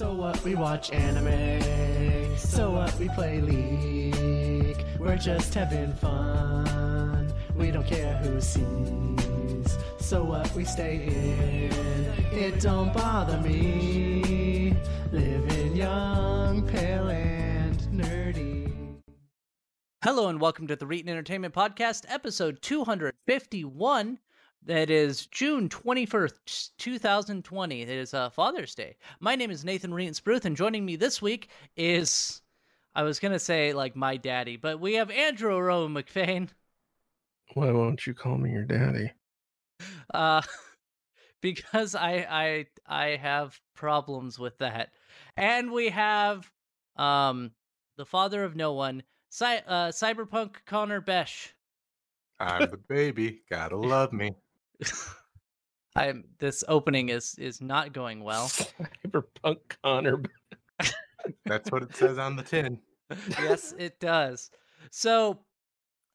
So what? We watch anime. So what? We play League. We're just having fun. We don't care who sees. So what? We stay in. It don't bother me. Living young, pale, and nerdy. Hello and welcome to the Reetin Entertainment Podcast, episode 251. That is June 21st, 2020. It is uh, Father's Day. My name is Nathan Reetin Spruth, and joining me this week is, I was going to say like my daddy, but we have Andrew Rowe McFain. Why won't you call me your daddy? Uh, because I, I, I have problems with that. And we have um, the father of no one, Cy- uh, Cyberpunk Connor Besh. I'm the baby. Gotta love me. I'm this opening is is not going well. Cyberpunk Connor. That's what it says on the tin. yes, it does. So,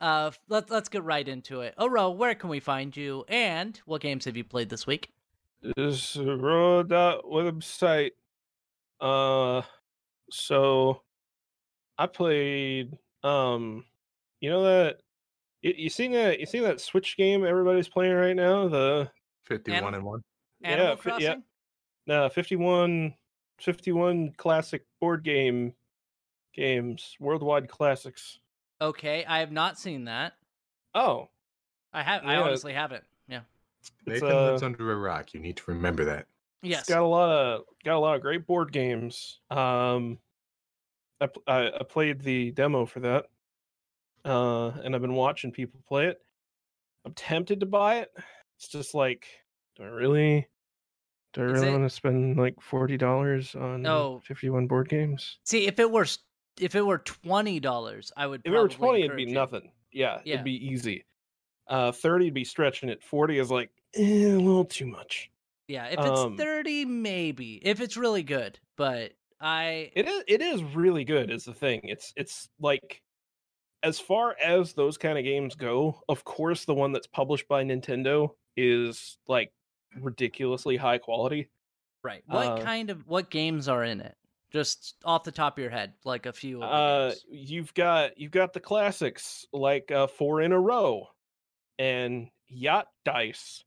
uh, let's let's get right into it. Oro, where can we find you? And what games have you played this week? This road website. Uh, so I played. Um, you know that you, you seen that you seen that Switch game everybody's playing right now? The 51 Anim- and 1. Animal Yeah, Crossing. yeah. uh, 51, 51 classic board game games, worldwide classics. Okay, I have not seen that. Oh, I have. I honestly haven't. Yeah. It's, Nathan lives uh, under a rock. You need to remember that. Yes. It's got a lot of got a lot of great board games. Um, I I, I played the demo for that, uh, and I've been watching people play it. I'm tempted to buy it. It's just like, do I really? Do I Is really it- want to spend like forty dollars on No. 51 board games? See, if it were s- if it were twenty dollars, I would. If it were probably 20, it'd be encourage you. nothing. Yeah, Yeah. it'd be easy. Uh, 30 would be stretching it. 40 is like eh, a little too much. Yeah, if it's Um, thirty, maybe. If it's really good, but I. It is it is really good is the thing. It's it's like as far as those kind of games go, of course the one that's published by Nintendo is like ridiculously high quality. Right. What uh, kind of what games are in it? Just off the top of your head, like a few. Uh games. you've got you've got the classics like uh 4 in a row and Yacht Dice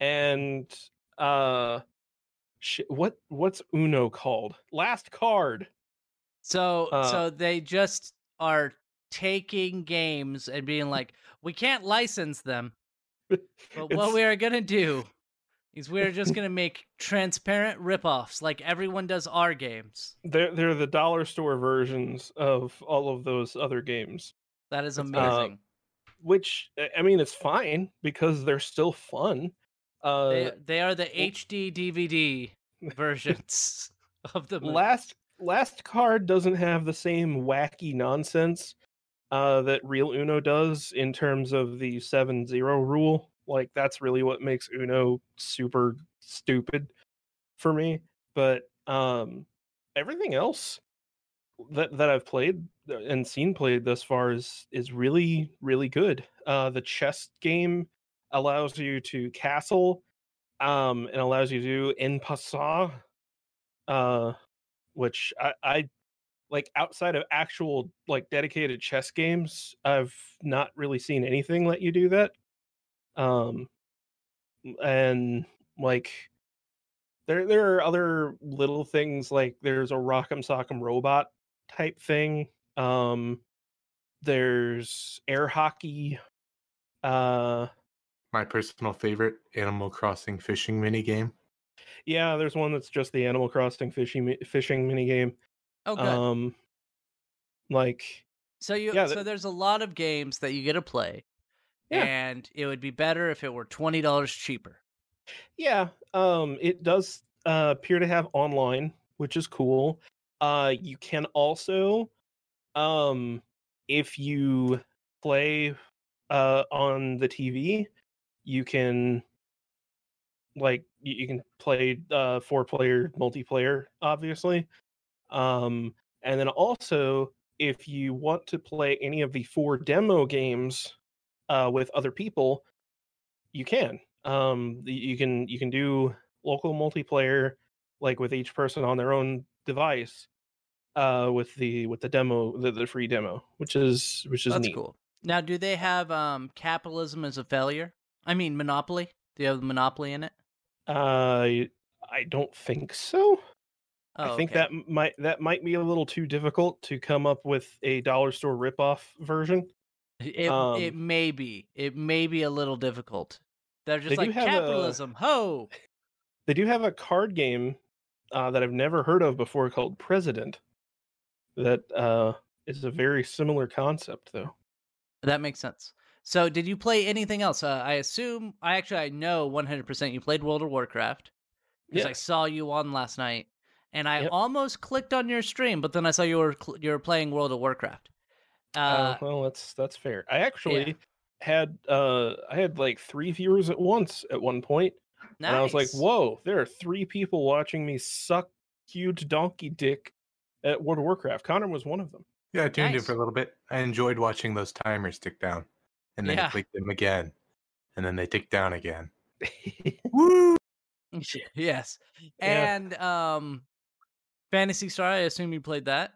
and uh sh- what what's Uno called? Last card. So uh, so they just are taking games and being like, we can't license them, but what It's- we are gonna do is we're just gonna make transparent ripoffs like everyone does our games. They're they're the dollar store versions of all of those other games. That is uh, amazing. Which I- I mean, it's fine because they're still fun. Uh, they, they are the HD DVD versions of the last last card doesn't have the same wacky nonsense uh, that real Uno does in terms of the seven zero rule. Like that's really what makes Uno super stupid for me. But um, everything else that that I've played uh, and seen played thus far is is really really good. Uh, the chess game allows you to castle, um, and allows you to do en passant, uh, which I, I like outside of actual like dedicated chess games. I've not really seen anything let you do that. Um, and like there there are other little things like there's a Rock'em Sock'em Robot type thing. Um, there's air hockey. Uh, My personal favorite Animal Crossing fishing mini game. yeah, there's one that's just the Animal Crossing fishing fishing mini game. Oh, good. Um, like so you yeah, so the- there's a lot of games that you get to play, Yeah. and it would be better if it were twenty dollars cheaper. yeah, um, it does uh, appear to have online, which is cool. Uh, you can also, um, if you play uh on the TV, you can like you, you can play uh four player multiplayer, obviously. Um, and then also if you want to play any of the four demo games uh with other people, you can. Um, you can you can do local multiplayer like with each person on their own device, uh, with the with the demo, the, the free demo, which is which is That's neat. cool. Now, do they have um capitalism as a failure? I mean, monopoly. Do you have monopoly in it? Uh, I don't think so. Oh, I think okay. that might that might be a little too difficult to come up with a dollar store ripoff version. it it um, may be it may be a little difficult. They're just They like have a- capitalism. Ho! They do have a card game uh, that I've never heard of before called President. That uh, is a very similar concept, though. That makes sense. So, did you play anything else? Uh, I assume I actually I know 100% you played World of Warcraft because I saw you on last night, and I Yep. almost clicked on your stream, but then I saw you were cl- you were playing World of Warcraft. Uh, Uh, well, that's that's fair. I actually had uh, I had like three viewers at once at one point, and I was like, "Whoa, there are three people watching me suck huge donkey dick at World of Warcraft." Connor was one of them. Yeah, I tuned in for a little bit. I enjoyed watching those timers tick down, and then Yeah. you click them again, and then they tick down again. Woo! yes, Yeah. and um, Phantasy Star. I assume you played that.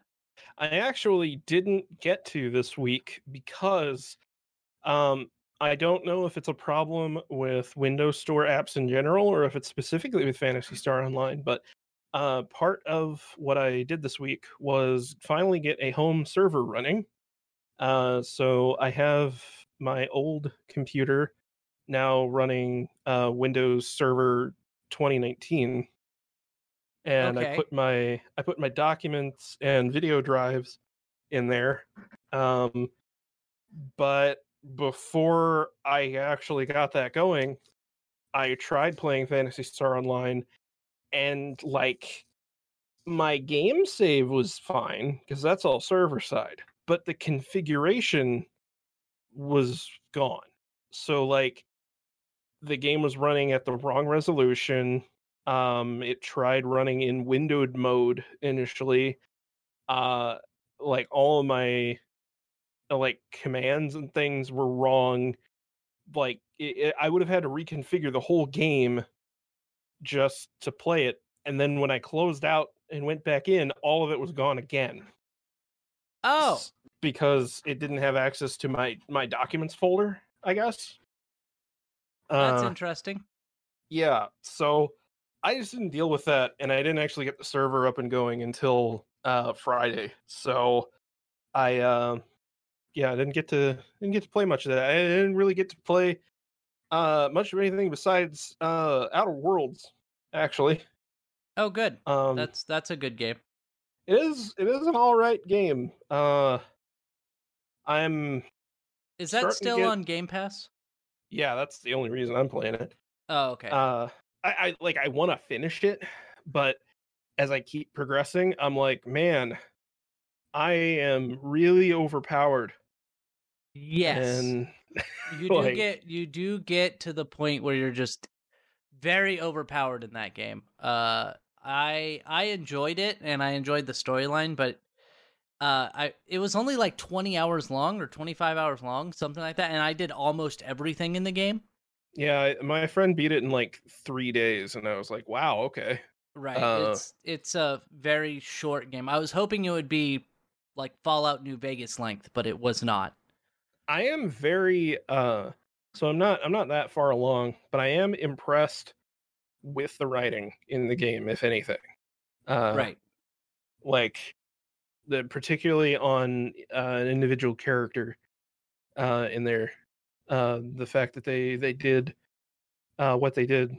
I actually didn't get to this week because um, I don't know if it's a problem with Windows Store apps in general or if it's specifically with Phantasy Star Online. But uh, part of what I did this week was finally get a home server running. Uh, so I have my old computer now running uh, Windows Server 2019 and Okay. I put my I put my documents and video drives in there. Um, but before I actually got that going, I tried playing Phantasy Star Online, and like my game save was fine because that's all server side, but the configuration was gone. So like the game was running at the wrong resolution um it tried running in windowed mode initially uh like all of my uh, like commands and things were wrong like it, it, i would have had to reconfigure the whole game just to play it and then when i closed out and went back in all of it was gone again. Oh, because it didn't have access to my my documents folder i guess. That's Uh, interesting. yeah so i just didn't deal with that and i didn't actually get the server up and going until uh friday so i uh yeah i didn't get to didn't get to play much of that i didn't really get to play uh much of anything besides uh outer worlds actually Oh, good. um That's that's a good game. it is it is an all right game uh i'm Is that still get- on Game Pass? yeah that's the only reason i'm playing it Oh, okay. uh i, I like i want to finish it but as i keep progressing i'm like man i am really overpowered yes. and you do like- get you do get to the point where you're just very overpowered in that game. Uh I I enjoyed it and I enjoyed the storyline, but uh I it was only like 20 hours long or 25 hours long, something like that, and I did almost everything in the game. Yeah my friend beat it in like three days and i was like wow okay Right. Uh, it's it's a very short game. I was hoping it would be like Fallout New Vegas length, but it was not. i am very uh so i'm not i'm not that far along but i am impressed with the writing in the game if anything uh right. like the particularly on uh, an individual character uh in there uh the fact that they they did uh what they did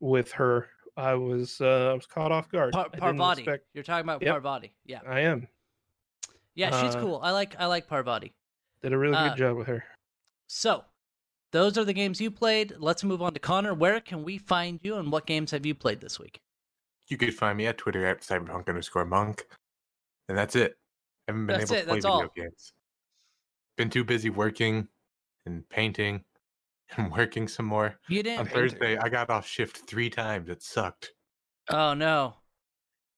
with her i was uh i was caught off guard Par- Parvati. expect- You're talking about Yep. Parvati. Yeah. i am Yeah, she's Uh, cool. I like I like Parvati. did a really Uh, good job with her So, those are the games you played. Let's move on to Connor. Where can we find you, and what games have you played this week? You could find me at Twitter at cyberpunk underscore monk, and that's it. I haven't been That's able it, to play that's video all. games. Been too busy working and painting and working some more. You didn't. on Thursday, I got off shift three times. It sucked. Oh no.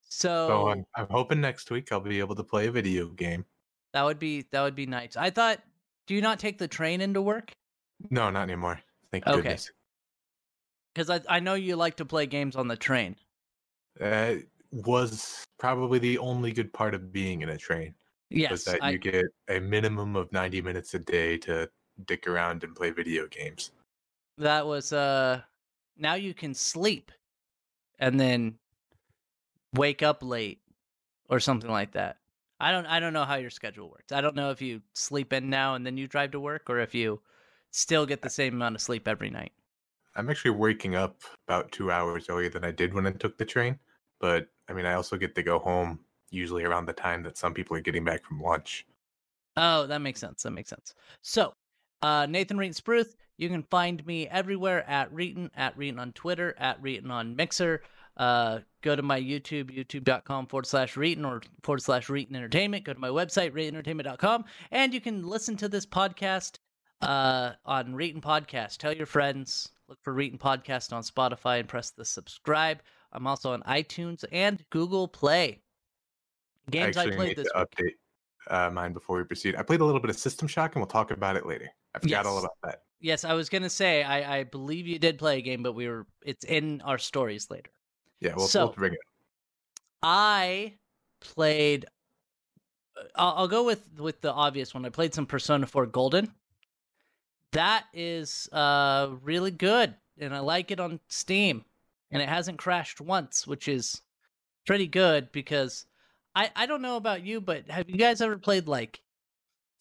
So, So I'm, I'm hoping next week I'll be able to play a video game. that would be that would be nice. I thought. Do you not take the train into work? No, not anymore. Thank Okay. goodness. Because I I know you like to play games on the train. Uh, that was probably the only good part of being in a train. Was Yes, that I, you get a minimum of 90 minutes a day to dick around and play video games. that was uh now you can sleep and then wake up late or something like that. I don't I don't know how your schedule works. I don't know if you sleep in now and then you drive to work or if you still get the same amount of sleep every night. I'm actually waking up about two hours earlier than I did when I took the train. But I mean, I also get to go home usually around the time that some people are getting back from lunch. Oh, that makes sense. That makes sense. So, uh, Nathan Reetin Spruth, you can find me everywhere at Reetin, at Reetin on Twitter, at Reetin on Mixer. Uh, go to my YouTube, youtube.com forward slash Reetin or forward slash Reetin Entertainment. Go to my website, ReetinEntertainment.com, and you can listen to this podcast uh, on Reetin Podcast. Tell your friends, look for Reetin Podcast on Spotify and press the subscribe. I'm also on iTunes and Google Play. Games I, actually played this week. update uh, mine before we proceed. I played a little bit of System Shock, and we'll talk about it later. I forgot all Yes. about that. Yes, I was gonna say I, I believe you did play a game, but we were it's in our stories later. Yeah, we'll, So- we'll bring it. I played. uh, I'll, I'll go with with the obvious one. I played some Persona 4 Golden. That is uh really good, and I like it on Steam, and it hasn't crashed once, which is pretty good because I I don't know about you, but have you guys ever played like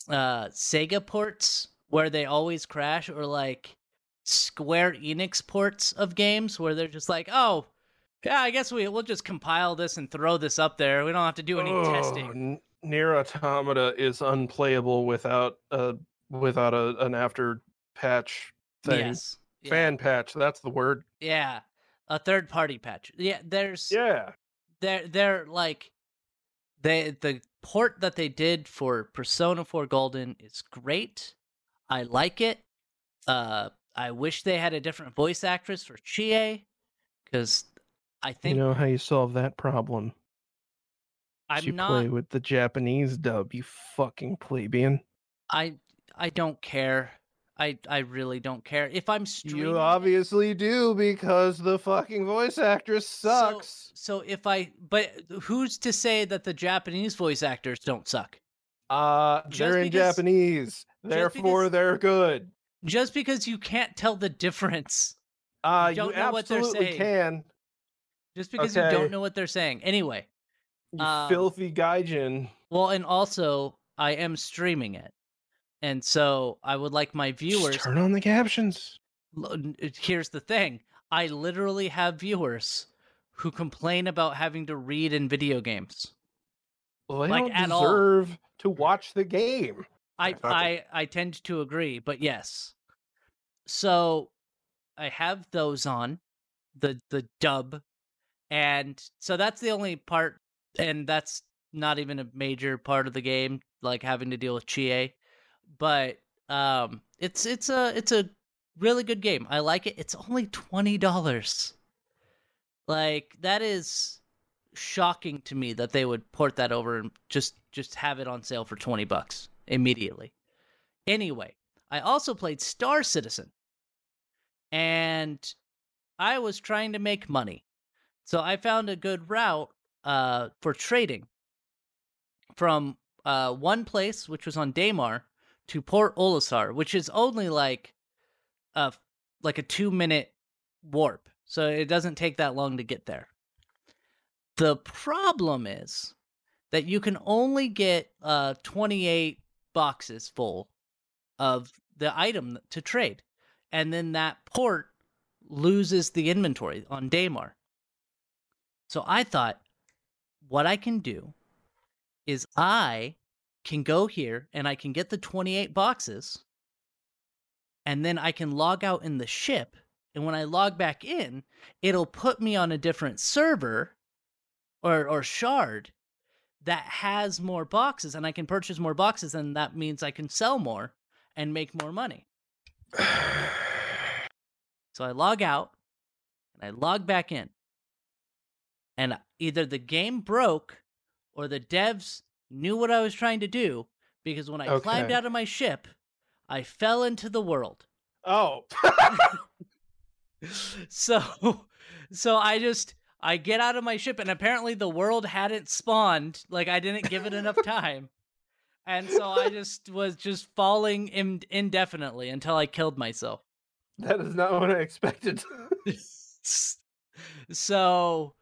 uh Sega ports where they always crash, or like Square Enix ports of games where they're just like, oh, yeah, I guess we we'll just compile this and throw this up there. We don't have to do any Oh, testing. N- Nier Automata is unplayable without a without a, an after patch thing. Yes. Yeah. Fan patch, that's the word. yeah. A third party patch. Yeah, there's Yeah. they're they're like they the port that they did for Persona 4 Golden is great. I like it. Uh I wish they had a different voice actress for Chie cuz I think You know how you solve that problem? I'm you not play with the Japanese dub, you fucking plebeian. I I don't care. I I really don't care. If I'm streaming You obviously do because the fucking voice actress sucks. So, so if I, but who's to say that the Japanese voice actors don't suck? uh just they're in because- Japanese. Therefore because- they're good. Just because you can't tell the difference, Uh don't you know what they're absolutely saying. can. just because you don't know what they're saying. Anyway, You Um, filthy gaijin. well, and also I am streaming it, and so I would like my Just viewers. turn on the captions. Uh, here's the thing: I literally have viewers who complain about having to read in video games. Well, they Like, don't at all. deserve to watch the game. I I I I tend to agree, but yes. So I have those on the the dub, and so that's the only part, and that's not even a major part of the game, like having to deal with Chie. But um, it's it's a it's a really good game. I like it. It's only twenty dollars. Like that is shocking to me that they would port that over and just just have it on sale for 20 bucks immediately. Anyway, I also played Star Citizen. And I was trying to make money. So I found a good route uh for trading from uh one place which was on Daymar to Port Olisar, which is only like a like a 2 minute warp. So it doesn't take that long to get there. The problem is that you can only get uh 28 boxes full of the item to trade. And then that port loses the inventory on Daymar. So I thought what I can do is I can go here and I can get the 28 boxes and then I can log out in the ship and when I log back in, it'll put me on a different server or or shard that has more boxes and I can purchase more boxes and that means I can sell more and make more money. So I log out and I log back in. And either the game broke or the devs knew what I was trying to do because when I climbed out of my ship, I fell into the world. Oh. so so I just I get out of my ship, and apparently the world hadn't spawned. Like I didn't give it enough time, and so I just was just falling in- indefinitely until I killed myself. That is not what I expected. so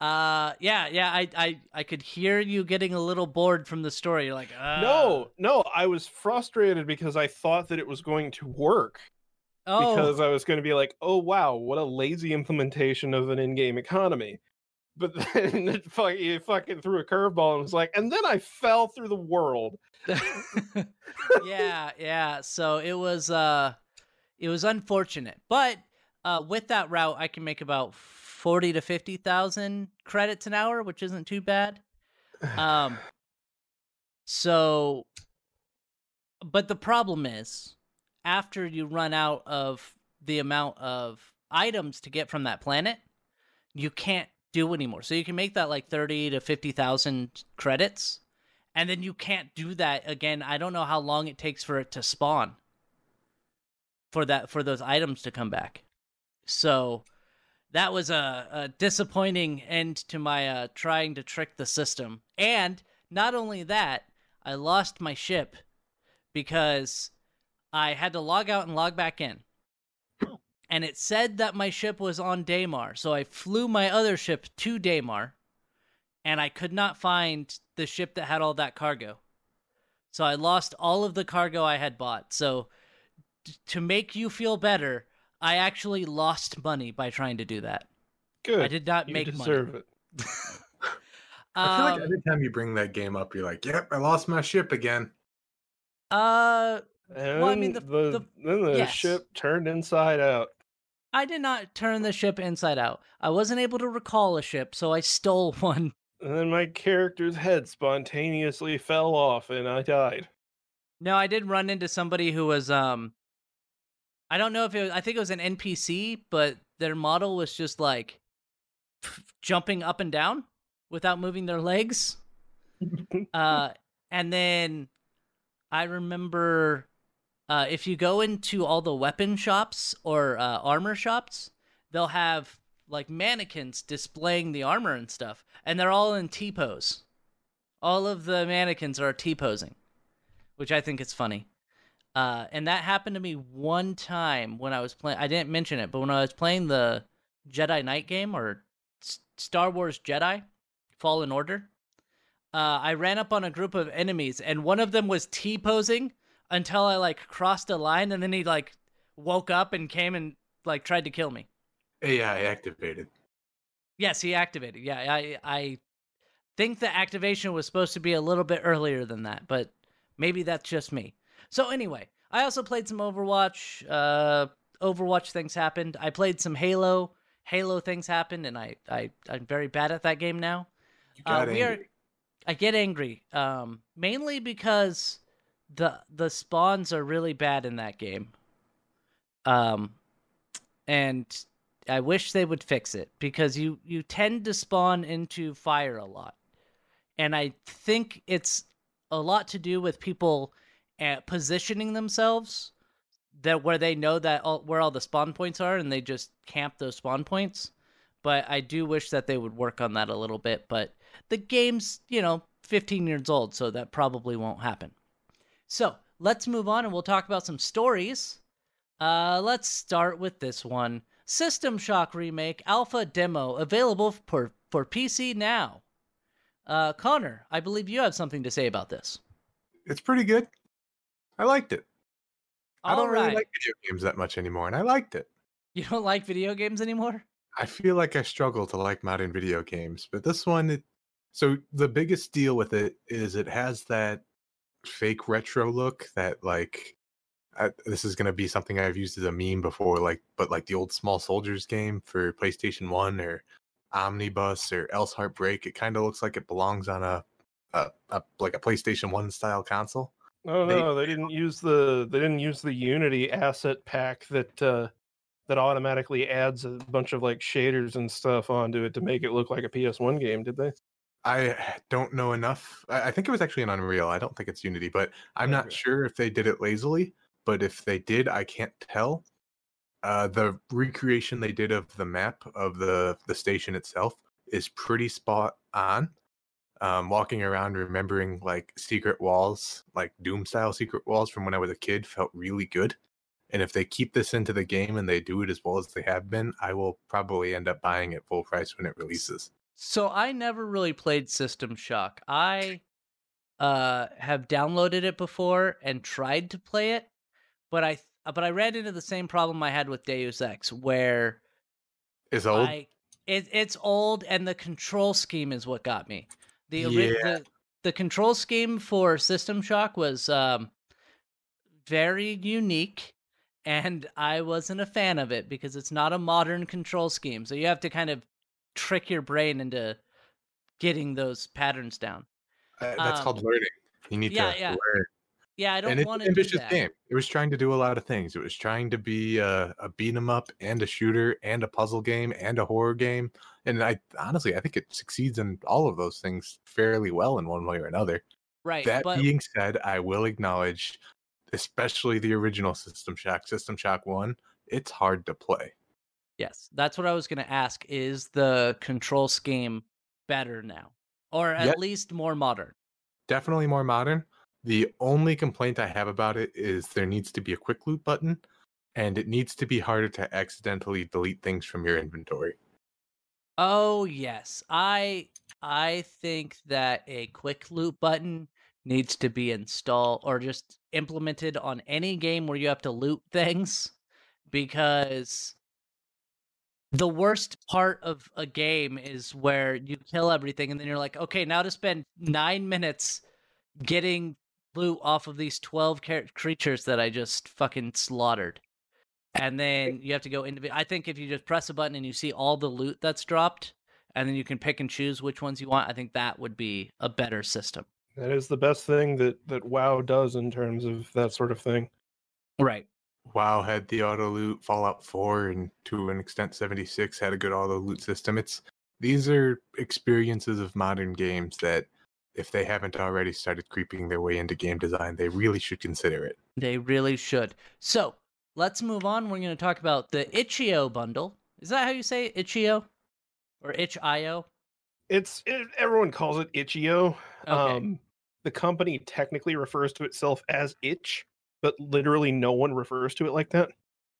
uh yeah yeah I, I i could hear you getting a little bored from the story You're like uh, no, no, I was frustrated because I thought that it was going to work. oh Because I was going to be like, oh wow, what a lazy implementation of an in-game economy. But then it fucking, it fucking threw a curveball and was like, and then I fell through the world. yeah yeah so it was uh it was unfortunate but uh with that route i can make about 40 to 50,000 credits an hour which isn't too bad. Um so but the problem is after you run out of the amount of items to get from that planet you can't do anymore. So you can make that like 30 to 50,000 credits and then you can't do that again. I don't know how long it takes for it to spawn for that for those items to come back. So that was a, a disappointing end to my uh, trying to trick the system and not only that i lost my ship because i had to log out and log back in and it said that my ship was on daymar so i flew my other ship to daymar and I could not find the ship that had all that cargo. So I lost all of the cargo I had bought. So t- to make you feel better, I actually lost money by trying to do that. Good. I did not you make deserve money. it. I feel like Um, every time you bring that game up, you're like, "Yep, I lost my ship again." uh, And I mean, the- the, the- then the yes. ship turned inside out. I did not turn the ship inside out. I wasn't able to recall a ship, so I stole one. And then my character's head spontaneously fell off and I died. No, I did run into somebody who was um I don't know if it was I think it was an NPC, but their model was just like jumping up and down without moving their legs. uh and then I remember uh if you go into all the weapon shops or uh, armor shops, they'll have like mannequins displaying the armor and stuff, and they're all in T pose. All of the mannequins are T posing which I think is funny. Uh, and that happened to me one time when I was playing. I didn't mention it, but when I was playing the Jedi Knight game or S- Star Wars Jedi Fallen Order, uh, I ran up on a group of enemies, and one of them was T posing until I like crossed a line, and then he like woke up and came and like tried to kill me. AI activated. Yes, he activated. Yeah, I I think the activation was supposed to be a little bit earlier than that, but maybe that's just me. So anyway, I also played some Overwatch. Uh, Overwatch things happened. I played some Halo. Halo things happened, and I I I'm very bad at that game now. You Uh, got we are. angry. I get angry, um, mainly because the the spawns are really bad in that game. Um, and I wish they would fix it because you you tend to spawn into fire a lot, and I think it's a lot to do with people uh, positioning themselves that where they know that all, where all the spawn points are, and they just camp those spawn points. But I do wish that they would work on that a little bit. But the game's you know 15 years old, so that probably won't happen. So let's move on, and we'll talk about some stories. Uh, let's start with this one. System Shock Remake Alpha Demo available for, for PC now. Uh, Connor, I believe you have something to say about this. It's pretty good. I liked it. I don't really like video games that much anymore, and I liked it. You don't like video games anymore? I feel like I struggle to like modern video games, but this one, it, so the biggest deal with it is it has that fake retro look that like I, this is going to be something I've used as a meme before, like but like the old Small Soldiers game for PlayStation One or Omnibus or Else Heartbreak. It kind of looks like it belongs on a, a, a like a PlayStation One style console. Oh They- no, they didn't use the they didn't use the Unity asset pack that uh that automatically adds a bunch of like shaders and stuff onto it to make it look like a PS1 game, did they? I don't know enough. I I think it was actually an Unreal. I don't think it's Unity, but I'm not Okay. sure if they did it lazily. But if they did, I can't tell. Uh, the recreation they did of the map of the the station itself is pretty spot on. Um, walking around remembering like secret walls, like Doom style secret walls from when I was a kid, felt really good. And if they keep this into the game and they do it as well as they have been, I will probably end up buying it full price when it releases. So I never really played System Shock. I uh have downloaded it before and tried to play it, but I but I ran into the same problem I had with Deus Ex where it's old? I it, it's old and the control scheme is what got me. The, Yeah. the the control scheme for System Shock was um very unique and I wasn't a fan of it because it's not a modern control scheme. So you have to kind of trick your brain into getting those patterns down. Uh, that's um, called learning. You need yeah, to yeah. learn. Yeah, I don't it's want an to do ambitious game. It was trying to do a lot of things. It was trying to be a, a beat 'em up and a shooter and a puzzle game and a horror game. And I honestly, I think it succeeds in all of those things fairly well in one way or another. Right, that but being said, I will acknowledge, especially the original System Shock, System Shock One, it's hard to play. yes, that's what I was going to ask. Is the control scheme better now, or at Yep. least more modern? Definitely more modern. The only complaint I have about it is there needs to be a quick loot button, and it needs to be harder to accidentally delete things from your inventory. Oh yes, I I think that a quick loot button needs to be installed or just implemented on any game where you have to loot things because the worst part of a game is where you kill everything and then you're like, okay, now to spend nine minutes getting loot off of these 12 char- creatures that I just fucking slaughtered. And then you have to go into. I think if you just press a button and you see all the loot that's dropped, and then you can pick and choose which ones you want, I think that would be a better system. That is the best thing that that WoW does in terms of that sort of thing. Right. WoW had the auto loot, Fallout 4, and to an extent 76 had a good auto loot system. It's these are experiences of modern games that if they haven't already started creeping their way into game design, they really should consider it. They really should. So let's move on. We're going to talk about the Itch.io bundle. Is that how you say it? Itch.io? Or Itch.io? It's it, everyone calls it itch.io. Okay. Um, the company technically refers to itself as itch, but literally no one refers to it like that.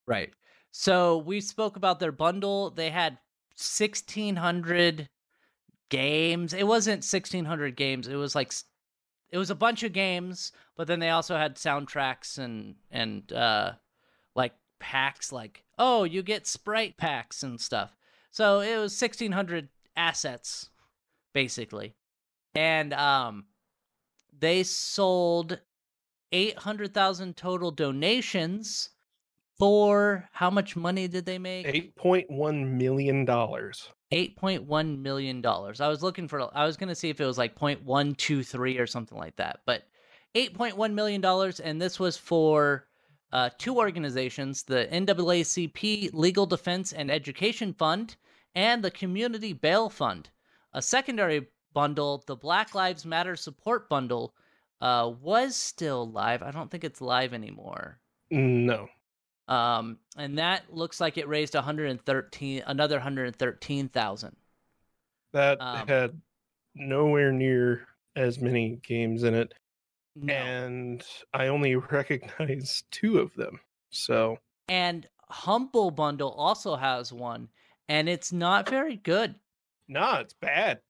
Right. So we spoke about their bundle. They had 1600 games. It wasn't 1600 games. It was like it was a bunch of games, but then they also had soundtracks and and uh like packs like oh, you get sprite packs and stuff. So it was 1600 assets basically. And um they sold 800,000 total donations for how much money did they make? Eight point one million dollars. 8.1 million dollars. I was looking for I was going to see if it was like 0.123 or something like that. But 8.1 million dollars and this was for uh, two organizations, the NAACP Legal Defense and Education Fund and the Community Bail Fund. A secondary bundle, the Black Lives Matter Support Bundle, uh, was still live. I don't think it's live anymore. No, Um, and that looks like it raised 113, another 113,000. that Um, had nowhere near as many games in it, No. and I only recognize two of them. So And Humble Bundle also has one, and it's not very good. nah, it's bad.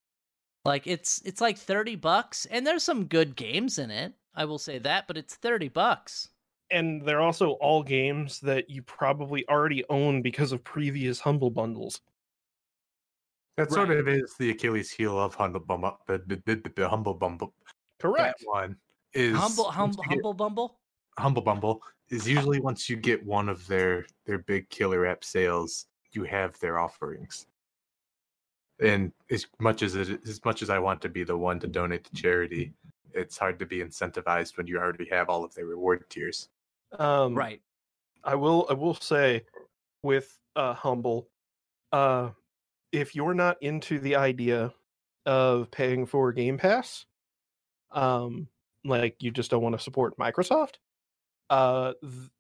Like it's it's like 30 bucks, and there's some good games in it. I will say that, but it's 30 bucks. And they're also all games that you probably already own because of previous Humble bundles. That sort Right. of is the Achilles heel of Humble Bumble. Uh, the, the, the, the Humble Bumble. Correct. That one is Humble Humble get- Humble Bumble? Humble Bumble is usually once you get one of their their big killer app sales, you have their offerings. And as much as it, as much as I want to be the one to donate to charity, it's hard to be incentivized when you already have all of their reward tiers. Um, Right. I will. I will say, with uh, Humble, uh, if you're not into the idea of paying for Game Pass, um, like you just don't want to support Microsoft, uh,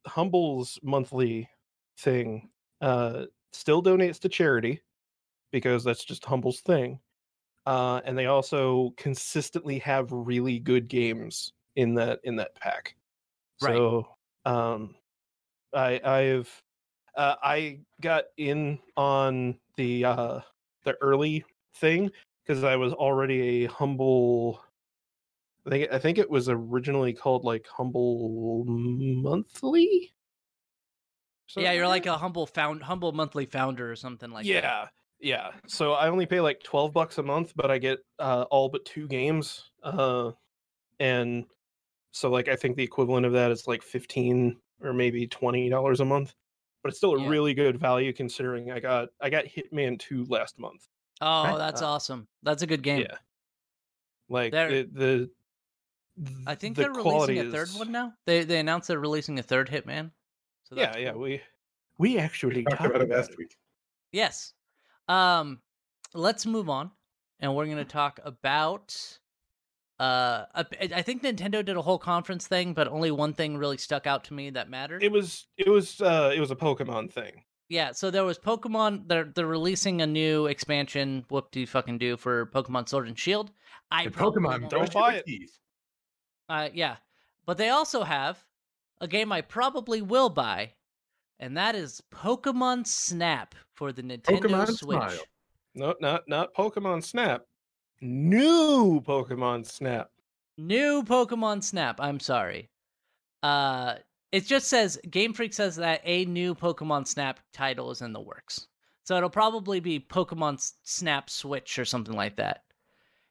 Humble's monthly thing uh, still donates to charity because that's just Humble's thing. Uh, and they also consistently have really good games in that in that pack. Right. So um, I I've uh, I got in on the uh, the early thing because I was already a humble. I think I think it was originally called like Humble Monthly. yeah, you're like a humble found humble monthly founder or something like that. yeah, yeah. So I only pay like twelve bucks a month, but I get uh, all but two games. Uh, and so like I think the equivalent of that is like fifteen or maybe twenty dollars a month. But it's still a Yeah. really good value considering I got I got Hitman two last month. Oh, Right. that's Uh, awesome. That's a good game. Yeah. Like They're- the, the I think the they're quality releasing a third is- one now. They they announced they're releasing a third Hitman. So Yeah, that's yeah. cool. We we actually Talked about it last week. Yes. Um, let's move on, and we're gonna talk about. Uh, I I think Nintendo did a whole conference thing, but only one thing really stuck out to me that mattered. It was it was uh it was a Pokemon thing. Yeah, so there was Pokemon. They're they're releasing a new expansion. Whoop do you fucking do for Pokemon Sword and Shield? I And Pokemon, don't brush your buy it. teeth. Uh, yeah, but they also have a game I probably will buy, and that is Pokemon Snap for the Nintendo Pokemon Switch. Smile. No, not not Pokemon Snap. New Pokemon Snap. New Pokemon Snap. I'm sorry. Uh, it just says Game Freak says that a new Pokemon Snap title is in the works, so it'll probably be Pokemon Snap Switch or something like that.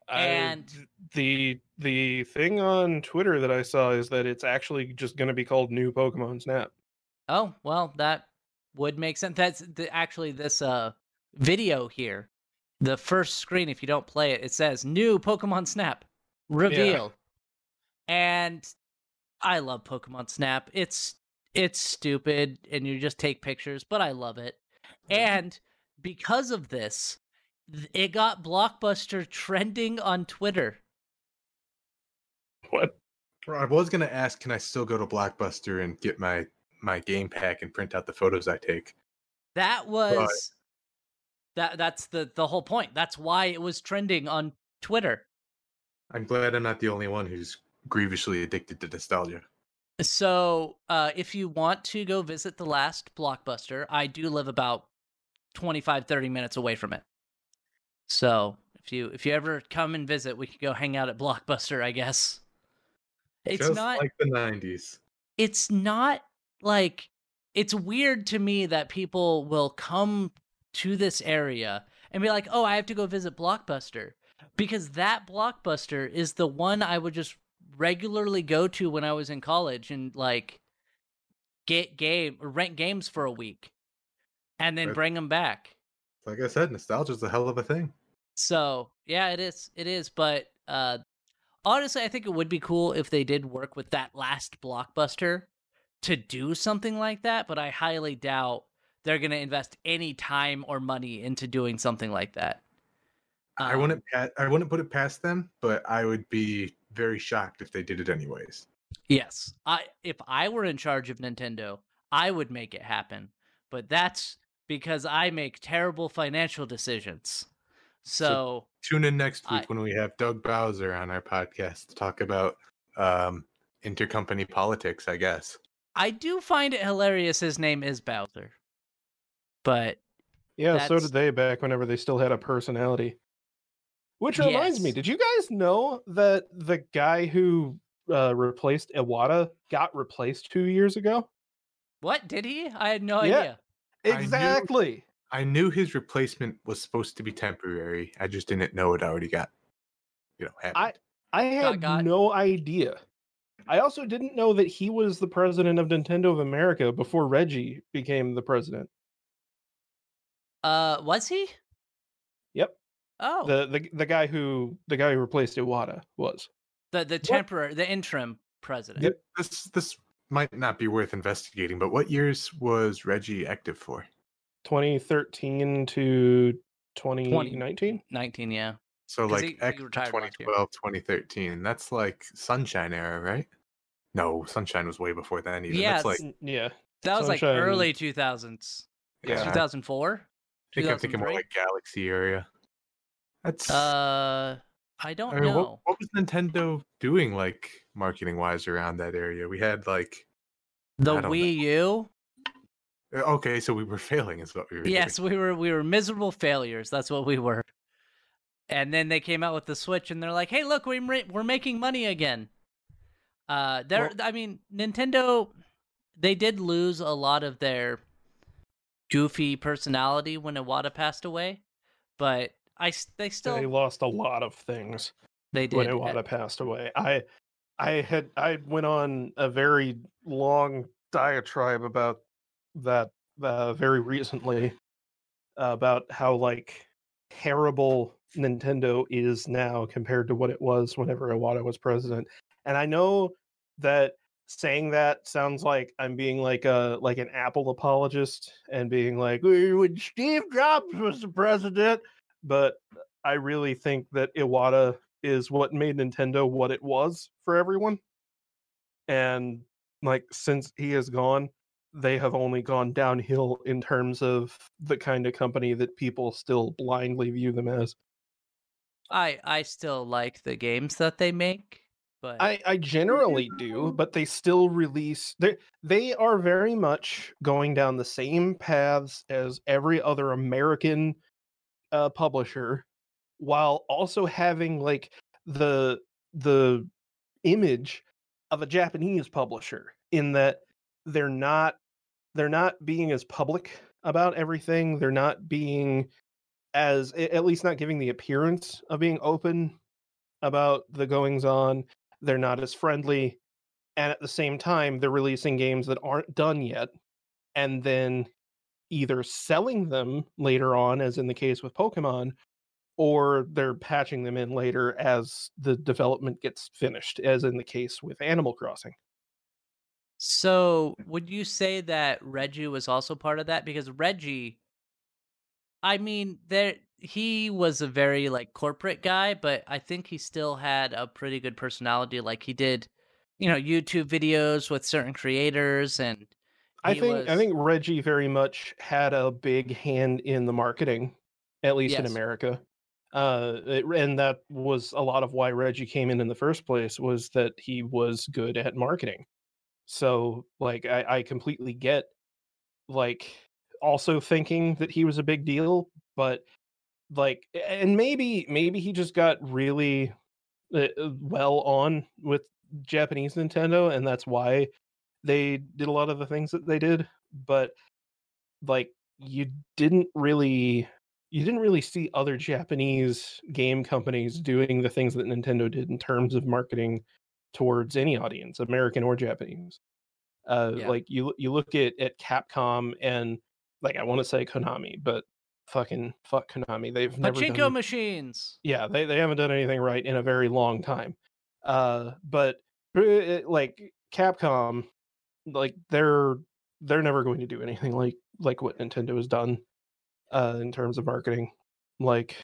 And- th- the the thing on Twitter that I saw is that it's actually just going to be called New Pokemon Snap. Oh, well, that would make sense. That's the, actually this uh video here. The first screen, if you don't play it, it says new Pokemon Snap reveal. And I love Pokemon Snap. It's it's stupid and you just take pictures, but I love it. And because of this, it got Blockbuster trending on Twitter. What? I was gonna ask, can I still go to Blockbuster and get my my game pack and print out the photos I take? That was that that's the the whole point. That's why it was trending on Twitter. I'm glad I'm not the only one who's grievously addicted to nostalgia. So, uh, if you want to go visit the last Blockbuster, I do live about 25, 30 minutes away from it. So, if you if you ever come and visit, we could go hang out at Blockbuster, I guess. It's Just not like the '90s. it's not like it's weird to me that people will come to this area and be like, "Oh, I have to go visit Blockbuster." Because that Blockbuster is the one I would just regularly go to when I was in college and like get game or rent games for a week and then bring them back. Like I said, nostalgia's a hell of a thing. So yeah, it is. It is. But uh, honestly, I think it would be cool if they did work with that last blockbuster to do something like that. But I highly doubt they're going to invest any time or money into doing something like that. I Um, wouldn't pa- I wouldn't put it past them, but I would be very shocked if they did it anyways. Yes, I if I were in charge of Nintendo, I would make it happen. But that's because I make terrible financial decisions. So Tune in next week I- when we have Doug Bowser on our podcast to talk about um, intercompany politics, I guess. I do find it hilarious his name is Bowser. But Yeah, so did they back whenever they still had a personality. Which reminds me, did you guys know that the guy who uh, replaced Iwata got replaced two years ago? what did he? I had no Yeah. idea. Exactly. I knew his replacement was supposed to be temporary. I just didn't know it already got, you know, happened. I had got- no idea. I also didn't know that he was the president of Nintendo of America before Reggie became the president. Uh was he? Yep. Oh. The, the the guy who the guy who replaced Iwata was. The the temporary the interim president. Yep, This this might not be worth investigating, but what years was Reggie active for? 2013 to 2019. 19, yeah. So like he- he active retired 2012, 2013. That's like Sunshine era, right? No, Sunshine was way before then. Even Yeah, that's like Yeah. That was like early 2000s. Yeah. 2004? Think I'm thinking more like Galaxy area. That's. Uh, I don't I mean, know. what, what was Nintendo doing like marketing wise around that area? We had like. the I don't Wii U. uh, Okay, so we were failing, is what we were. doing. Yes, we were we were miserable failures. That's what we were. And then they came out with the Switch, and they're like, "Hey, look, we ma- we're making money again." Uh, there. I mean, Nintendo, they did lose a lot of their goofy personality when Iwata passed away, but I they still they lost a lot of things they did. when Iwata passed away. I I had I went on a very long diatribe about that uh, very recently about how like terrible Nintendo is now compared to what it was whenever Iwata was president. And I know that saying that sounds like I'm being like a like an Apple apologist and being like "Eh, when Steve Jobs was the president, but I really think that Iwata is what made Nintendo what it was for everyone. And like since he is gone, they have only gone downhill in terms of the kind of company that people still blindly view them as. I I still like the games that they make, but I, I generally do, but they still release they they are very much going down the same paths as every other American uh, publisher, while also having like the the image of a Japanese publisher in that they're not they're not being as public about everything. They're not being as at least not giving the appearance of being open about the goings on. They're not as friendly. And at the same time, they're releasing games that aren't done yet and then either selling them later on, as in the case with Pokemon, or they're patching them in later as the development gets finished, as in the case with Animal Crossing. So, would you say that Reggie was also part of that? Because Reggie, I mean, there he was a very like corporate guy, but I think he still had a pretty good personality. Like he did, you know, YouTube videos with certain creators, and I think I think Reggie very much had a big hand in the marketing, at least in America. Uh, it- and that was a lot of why Reggie came in in the first place was that he was good at marketing. So, like, I, I completely get, like, also thinking that he was a big deal, but like, and maybe maybe he just got really uh, uh, well on with Japanese Nintendo, and that's why they did a lot of the things that they did but like you didn't really you didn't really see other japanese game companies doing the things that nintendo did in terms of marketing towards any audience american or japanese uh Yeah. like you you look at at capcom and like i want to say konami but fucking fuck konami they've never pachinko done, machines. yeah they, they haven't done anything right in a very long time uh but uh, like capcom like they're they're never going to do anything like like what nintendo has done uh in terms of marketing like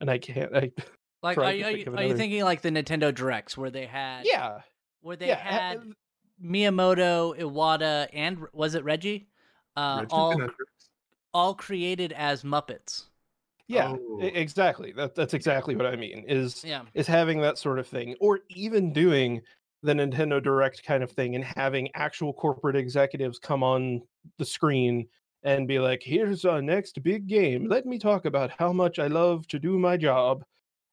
and i can't i Like, are, you- are, you, of are you thinking like the Nintendo Directs where they had yeah where they yeah uh, had uh, Miyamoto, Iwata, and was it Reggie? Uh, Reggie's all been a- all created as Muppets. yeah Oh. exactly that that's exactly what i mean is Yeah. is having that sort of thing or even doing the Nintendo Direct kind of thing and having actual corporate executives come on the screen and be like, "Here's our next big game. Let me talk about how much I love to do my job."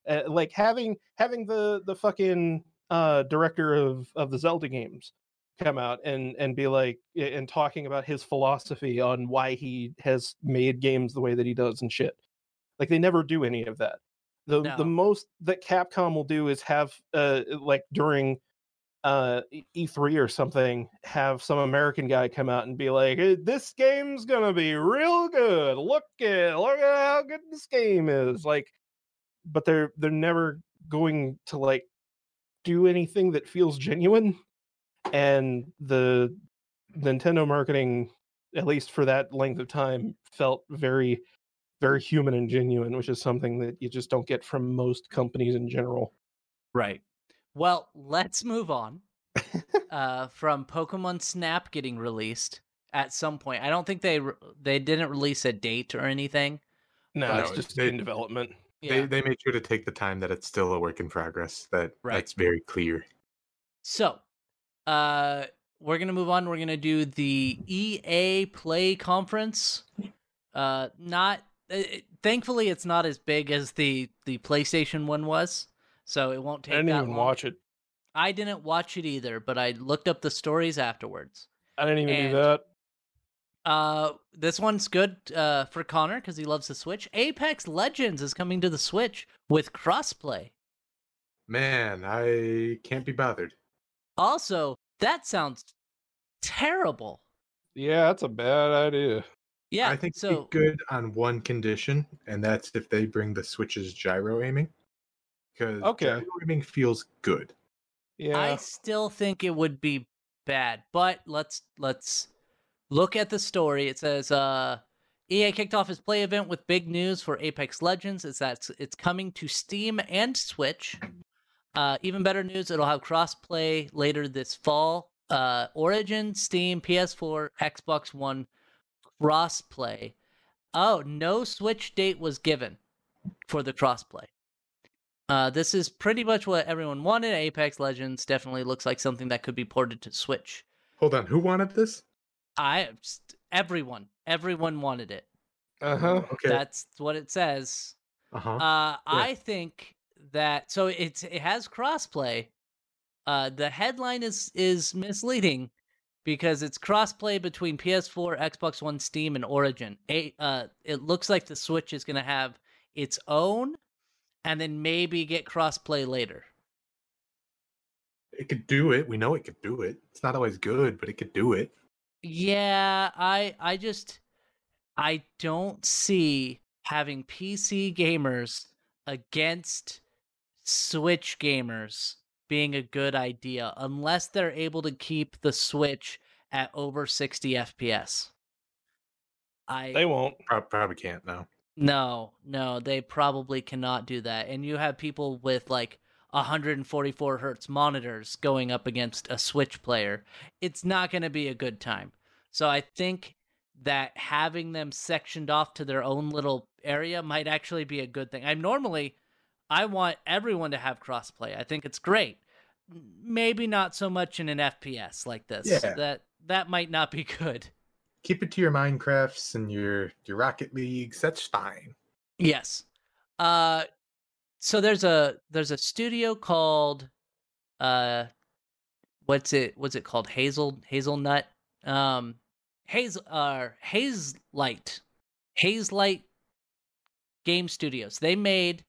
Uh, like having having the the fucking uh, director of of the Zelda games come out and and be like and talking about his philosophy on why he has made games the way that he does and shit. Like they never do any of that. The No. the most that Capcom will do is have uh like during uh E- E3 or something have some American guy come out and be like "Eh, this game's going to be real good. Look at look at how good this game is. Like but they're they're never going to like do anything that feels genuine and the Nintendo marketing at least for that length of time felt very very human and genuine which is something that you just don't get from most companies in general Right. Well, let's move on uh, from Pokemon Snap getting released at some point. I don't think they re- they didn't release a date or anything. No, No, it's just they- in development. Yeah. They they made sure to take the time that it's still a work in progress. That Right. that's very clear. So, uh, we're gonna move on. We're gonna do the EA Play conference. Uh, not uh, it- thankfully, it's not as big as the the PlayStation one was, so it won't take. I didn't that even long. watch it. I didn't watch it either, but I looked up the stories afterwards. I didn't even And- do that. Uh, this one's good uh, for Connor because he loves the Switch. Apex Legends is coming to the Switch with crossplay. Man, I can't be bothered. Also, that sounds terrible. Yeah, that's a bad idea. Yeah, I think so. it'd be good on one condition, and that's if they bring the Switch's gyro aiming. Because Okay. gyro aiming feels good. Yeah. I still think it would be bad, but let's let's look at the story. It says uh EA kicked off his play event with big news for Apex Legends. It's that it's- it's coming to Steam and Switch. Uh, even better news, it'll have crossplay later this fall. Uh, Origin, Steam, PS4, Xbox One crossplay. Oh, no Switch date was given for the crossplay. Uh, this is pretty much what everyone wanted. Apex Legends definitely looks like something that could be ported to Switch. Hold on, who wanted this? I everyone, everyone wanted it. Uh huh. Okay. That's what it says. uh-huh. Uh, I think that so it's it has crossplay. Uh, the headline is is misleading because it's crossplay between PS4, Xbox One, Steam, and Origin. A, uh, it looks like the Switch is going to have its own, and then maybe get crossplay later. it could do it. We know it could do it. It's not always good, but it could do it. Yeah, I I just I don't see having PC gamers against Switch gamers being a good idea unless they're able to keep the Switch at over 60 FPS. I They won't. Probably can't now. no, no, they probably cannot do that. And you have people with like 144 hertz monitors going up against a Switch player. It's not going to be a good time. So I think that having them sectioned off to their own little area might actually be a good thing. I'm normally I want everyone to have crossplay. I think it's great. Maybe not so much in an FPS like this. Yeah. That that might not be good. Keep it to your Minecrafts and your your Rocket Leagues. That's fine. Yes. Uh so there's a there's a studio called uh what's it what's it called? Hazel Hazelnut um Haze uh Hazelight. Hazelight Game Studios. They made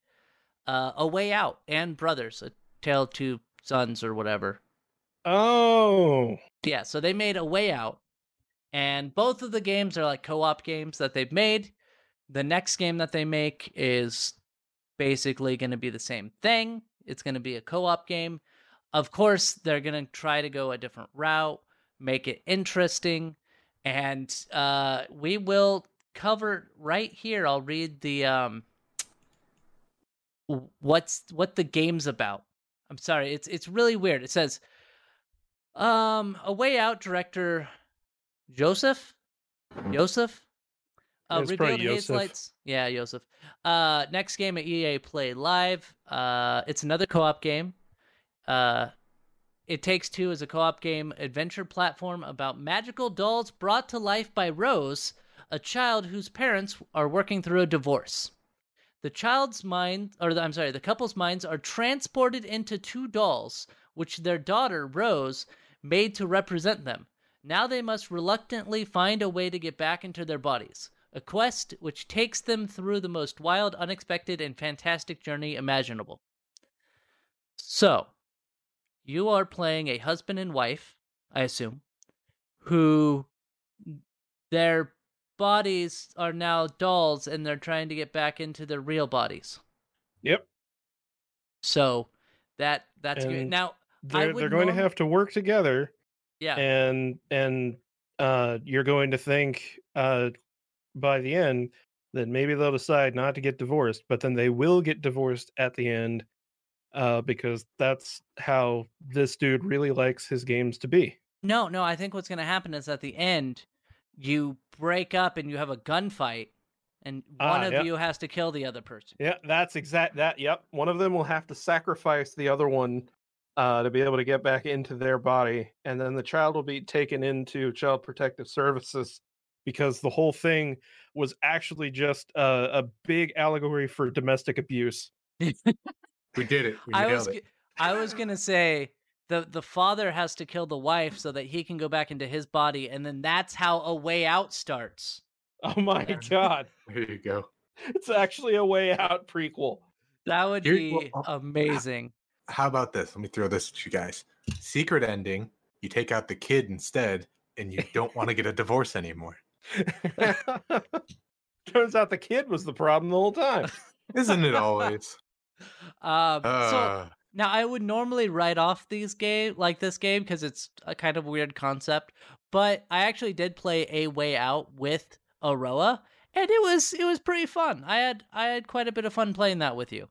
uh A Way Out and Brothers, A Tale of Two Sons or whatever. Oh. Yeah, so they made A Way Out, and both of the games are like co-op games that they've made. The next game that they make is basically going to be the same thing. It's going to be a co-op game. Of course, they're going to try to go a different route, make it interesting, and uh, we will cover right here. I'll read the um, what's what the game's about. I'm sorry, it's it's really weird. It says um, A Way Out director Joseph? Joseph? Uh, revealed Hazelight's. Yeah, Joseph. Uh, next game at EA Play Live. Uh, it's another co-op game. Uh, it Takes Two is a co-op game adventure platform about magical dolls brought to life by Rose, a child whose parents are working through a divorce. The child's mind, or the, I'm sorry, the couple's minds are transported into two dolls, which their daughter, Rose, made to represent them. Now they must reluctantly find a way to get back into their bodies. A quest which takes them through the most wild, unexpected, and fantastic journey imaginable. So, you are playing a husband and wife, I assume, who their bodies are now dolls and they're trying to get back into their real bodies. Yep. So that that's good. Now, They're, they're going norm- to have to work together yeah, and and uh you're going to think uh by the end that maybe they'll decide not to get divorced but then they will get divorced at the end uh because that's how this dude really likes his games to be No, no, I think what's going to happen is at the end, you break up and you have a gunfight, and one Ah, of yeah. you has to kill the other person. Yeah, that's exact. That yep. One of them will have to sacrifice the other one uh, to be able to get back into their body, and then the child will be taken into Child Protective Services because the whole thing was actually just a, a big allegory for domestic abuse. We did it. We I was it. g- I was gonna say the the father has to kill the wife so that he can go back into his body, and then that's how a way out starts. Oh my Yeah. god, There you go. it's actually a way out prequel. That would Here- be well, uh, amazing. How about this? Let me throw this at you guys. Secret ending. You take out the kid instead, and you don't want to get a divorce anymore. Turns out the kid was the problem the whole time. Isn't it always? Um, so Uh, now I would normally write off these game like this game because it's a kind of weird concept, but I actually did play a way out with Aroa, and it was it was pretty fun. I had I had quite a bit of fun playing that with you.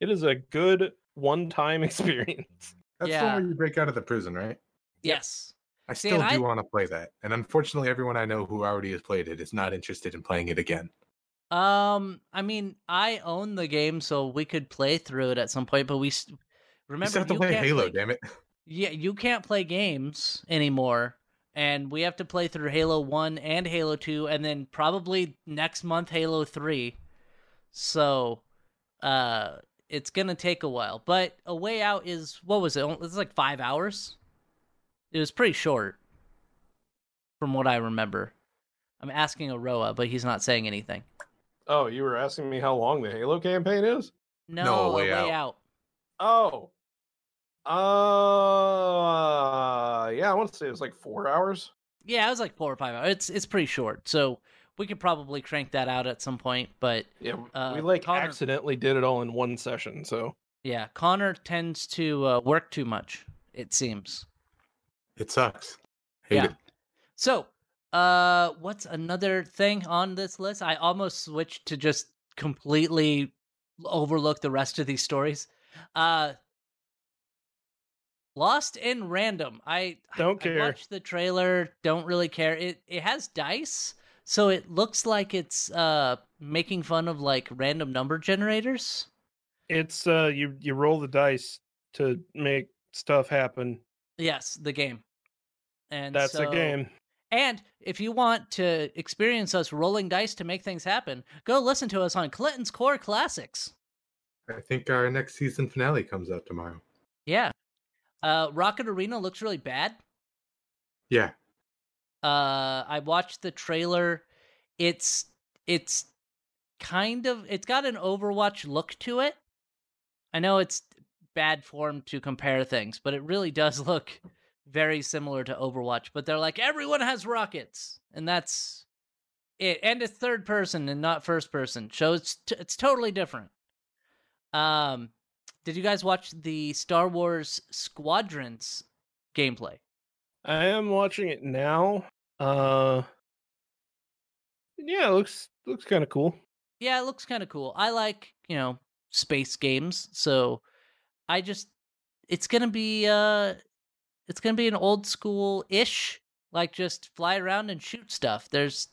It is a good one-time experience. that's the one where you break out of the prison, right? Yes. I See, still and do I- want to play that. And unfortunately, everyone I know who already has played it is not interested in playing it again. Um, I mean, I own the game, so we could play through it at some point. But we s- You remember still have to you play can't Halo, play- damn it. Yeah, you can't play games anymore, and we have to play through Halo One and Halo Two, and then probably next month Halo Three. So, uh, it's gonna take a while. But a way out is what was it? It's like five hours. It was pretty short, from what I remember. I'm asking Aroa, but he's not saying anything. Oh, you were asking me how long the Halo campaign is? No, Way a way Out. out. Oh. Uh yeah, I want to say it was like four hours. Yeah, it was like four or five hours. It's it's pretty short, so we could probably crank that out at some point. But Yeah, Uh, we like Connor- accidentally did it all in one session. So yeah, Connor tends to uh, work too much. It seems. It sucks. Hate Yeah. it. So, uh, what's another thing on this list? I almost switched to just completely overlook the rest of these stories. Uh, Lost in Random. I Don't I care. watched the trailer. Don't really care. It it has dice, so it looks like it's uh making fun of like random number generators. it's uh you you roll the dice to make stuff happen. Yes, the game. And That's the so- game. And if you want to experience us rolling dice to make things happen, go listen to us on Clinton's Core Classics. I think our next season finale comes out tomorrow. Yeah. Uh, Rocket Arena looks really bad. Yeah. Uh, I watched the trailer. It's it's kind of it's got an Overwatch look to it. I know it's bad form to compare things, but it really does look very similar to Overwatch. But they're like everyone has rockets, and that's it. And it's third person and not first person, so it's t- it's totally different. Um, did you guys watch the Star Wars Squadrons gameplay? I am watching it now. Uh yeah, it looks looks kind of cool. yeah, it looks kind of cool. I like, you know, space games, so I just it's going to be uh it's going to be an old school-ish like just fly around and shoot stuff. There's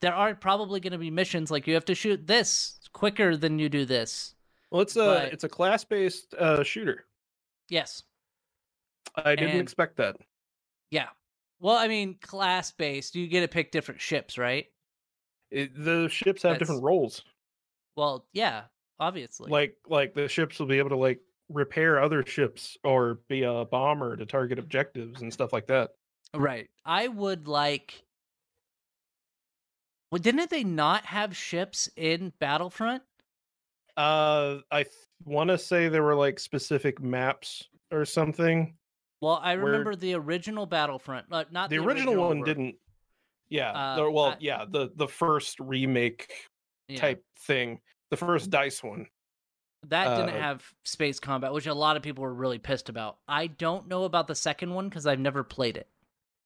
there are probably going to be missions like you have to shoot this quicker than you do this. Well, it's a But- it's a class based uh shooter. Yes. I didn't And- expect that. Yeah. Well, I mean, class-based, you get to pick different ships, right? It, the ships have different roles. Well, yeah, obviously. Like like the ships will be able to like repair other ships or be a bomber to target objectives and stuff like that. Right. I would like. Well, didn't they not have ships in Battlefront? Uh, I th- want to say there were like specific maps or something. Well, I Where- remember the original Battlefront, uh, not The, original, one ver- didn't. Yeah. Uh, the- well, I- yeah. The the first remake yeah, type thing, the first DICE one. That didn't uh, have space combat, which a lot of people were really pissed about. I don't know about the second one because I've never played it.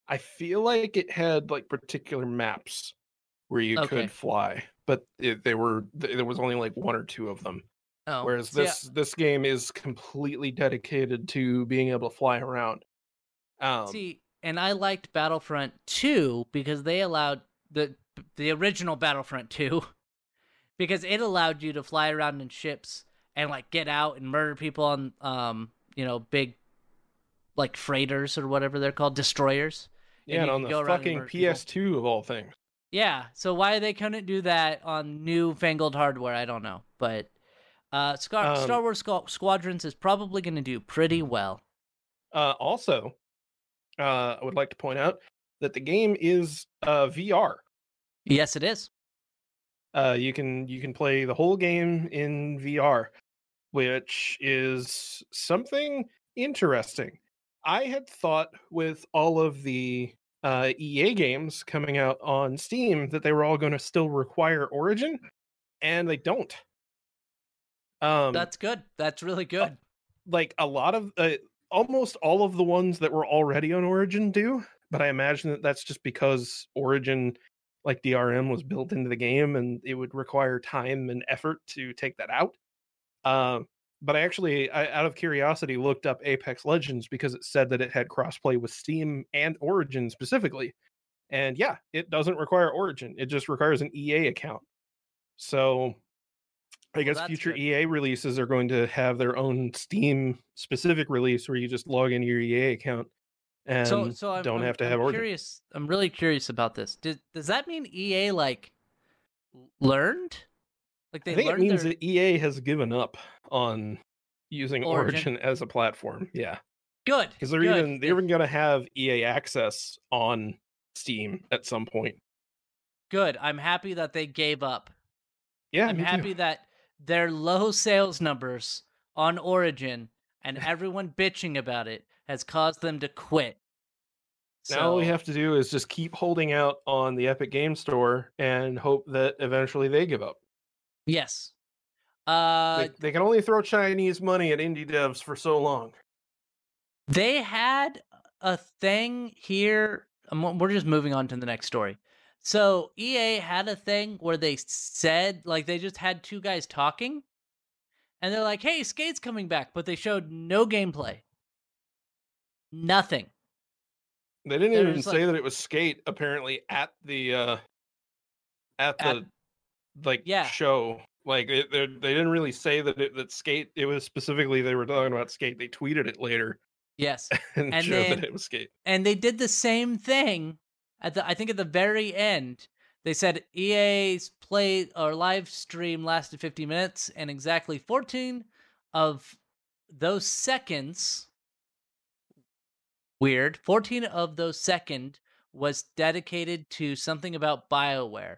I feel like it had like particular maps where you Okay. could fly, but it, they were there was only like one or two of them. Oh, Whereas I- this this game is completely dedicated to being able to fly around. Um, See, and I liked Battlefront 2 because they allowed the the original Battlefront 2 because it allowed you to fly around in ships and like get out and murder people on um you know big like freighters or whatever they're called destroyers. And Yeah, and you on the and fucking. PS2 of all things. Yeah, so why they couldn't do that on new fangled hardware, I don't know. But uh, Star, Um, Star Wars Squ- Squadrons is probably going to do pretty well. Uh, also, uh, I would like to point out that the game is uh, VR. Yes, it is. Uh, you can you can play the whole game in VR, which is something interesting. I had thought with all of the uh, EA games coming out on Steam that they were all going to still require Origin, and they don't. Um, That's good. That's really good. like a lot of uh, almost all of the ones that were already on Origin do, but I imagine that that's just because Origin, like DRM, was built into the game and it would require time and effort to take that out. Um, but I actually, I, out of curiosity, looked up Apex Legends because it said that it had crossplay with Steam and Origin specifically. And yeah, it doesn't require Origin; it just requires an EA account. So I guess future good. EA releases are going to have their own Steam specific release where you just log into your EA account and so, so I'm, don't I'm- have to I'm have Origin. curious. I'm really curious about this. Does does that mean EA like learned? Like they I think it means their... that EA has given up on using Origin. Origin, as a platform. Yeah, good because they're good. even they're even going to have EA access on Steam at some point. good. I'm happy that they gave up. Yeah, I'm me too. happy that their low sales numbers on Origin and everyone bitching about it has caused them to quit. Now all we have to do is just keep holding out on the Epic Game Store and hope that eventually they give up. Yes. Uh, they, they can only throw Chinese money at indie devs for so long. they had a thing here. um, We're just moving on to the next story. So EA had a thing where they said, like, they just had two guys talking, and they're like, "Hey, Skate's coming back," but they showed no gameplay. Nothing. They didn't They're even say like- that it was skate apparently at the uh at the At- like Yeah. show. Like it, they they didn't really say that it, that skate. It was specifically they were talking about skate. They tweeted it later Yes. and, And showed then- that it was skate. and they did the same thing at the I think at the very end. They said EA's play or live stream lasted 50 minutes and exactly 14 of those seconds weird 14 of those second was dedicated to something about BioWare.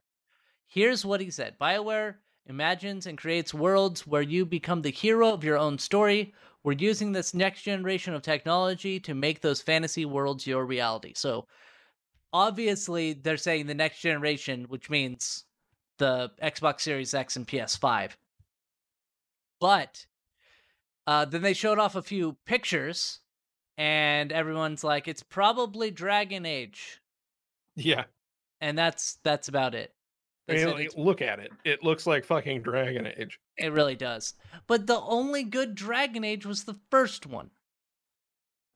Here's what he said. BioWare imagines and creates worlds where you become the hero of your own story. We're using this next generation of technology to make those fantasy worlds your reality. So obviously they're saying the next generation, which means the Xbox Series X and PS5. But uh, then they showed off a few pictures, and everyone's like, "It's probably Dragon Age," Yeah, and that's that's about it. I mean, like, look at it. It looks like fucking Dragon Age. it really does. But the only good Dragon Age was the first one.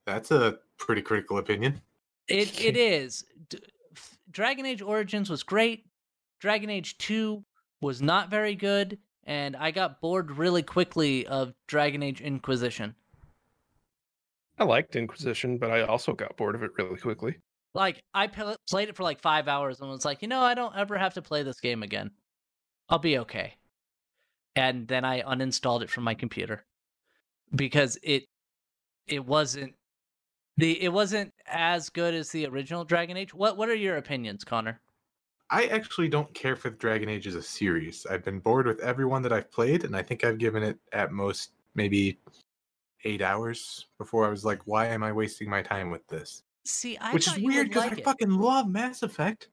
That's a pretty critical opinion. It it is. D- f- Dragon Age Origins was great. Dragon Age 2 was not very good and I got bored really quickly of Dragon Age Inquisition. I liked Inquisition, but I also got bored of it really quickly. Like I played it for like 5 hours and was like, "You know, I don't ever have to play this game again. I'll be okay." And then I uninstalled it from my computer because it it wasn't the it wasn't as good as the original Dragon Age. What what are your opinions, Connor? I actually don't care for the Dragon Age as a series. I've been bored with everyone that I've played, and I think I've given it at most maybe eight hours before I was like, why am I wasting my time with this? See, I Which is weird because like I it. fucking love Mass Effect.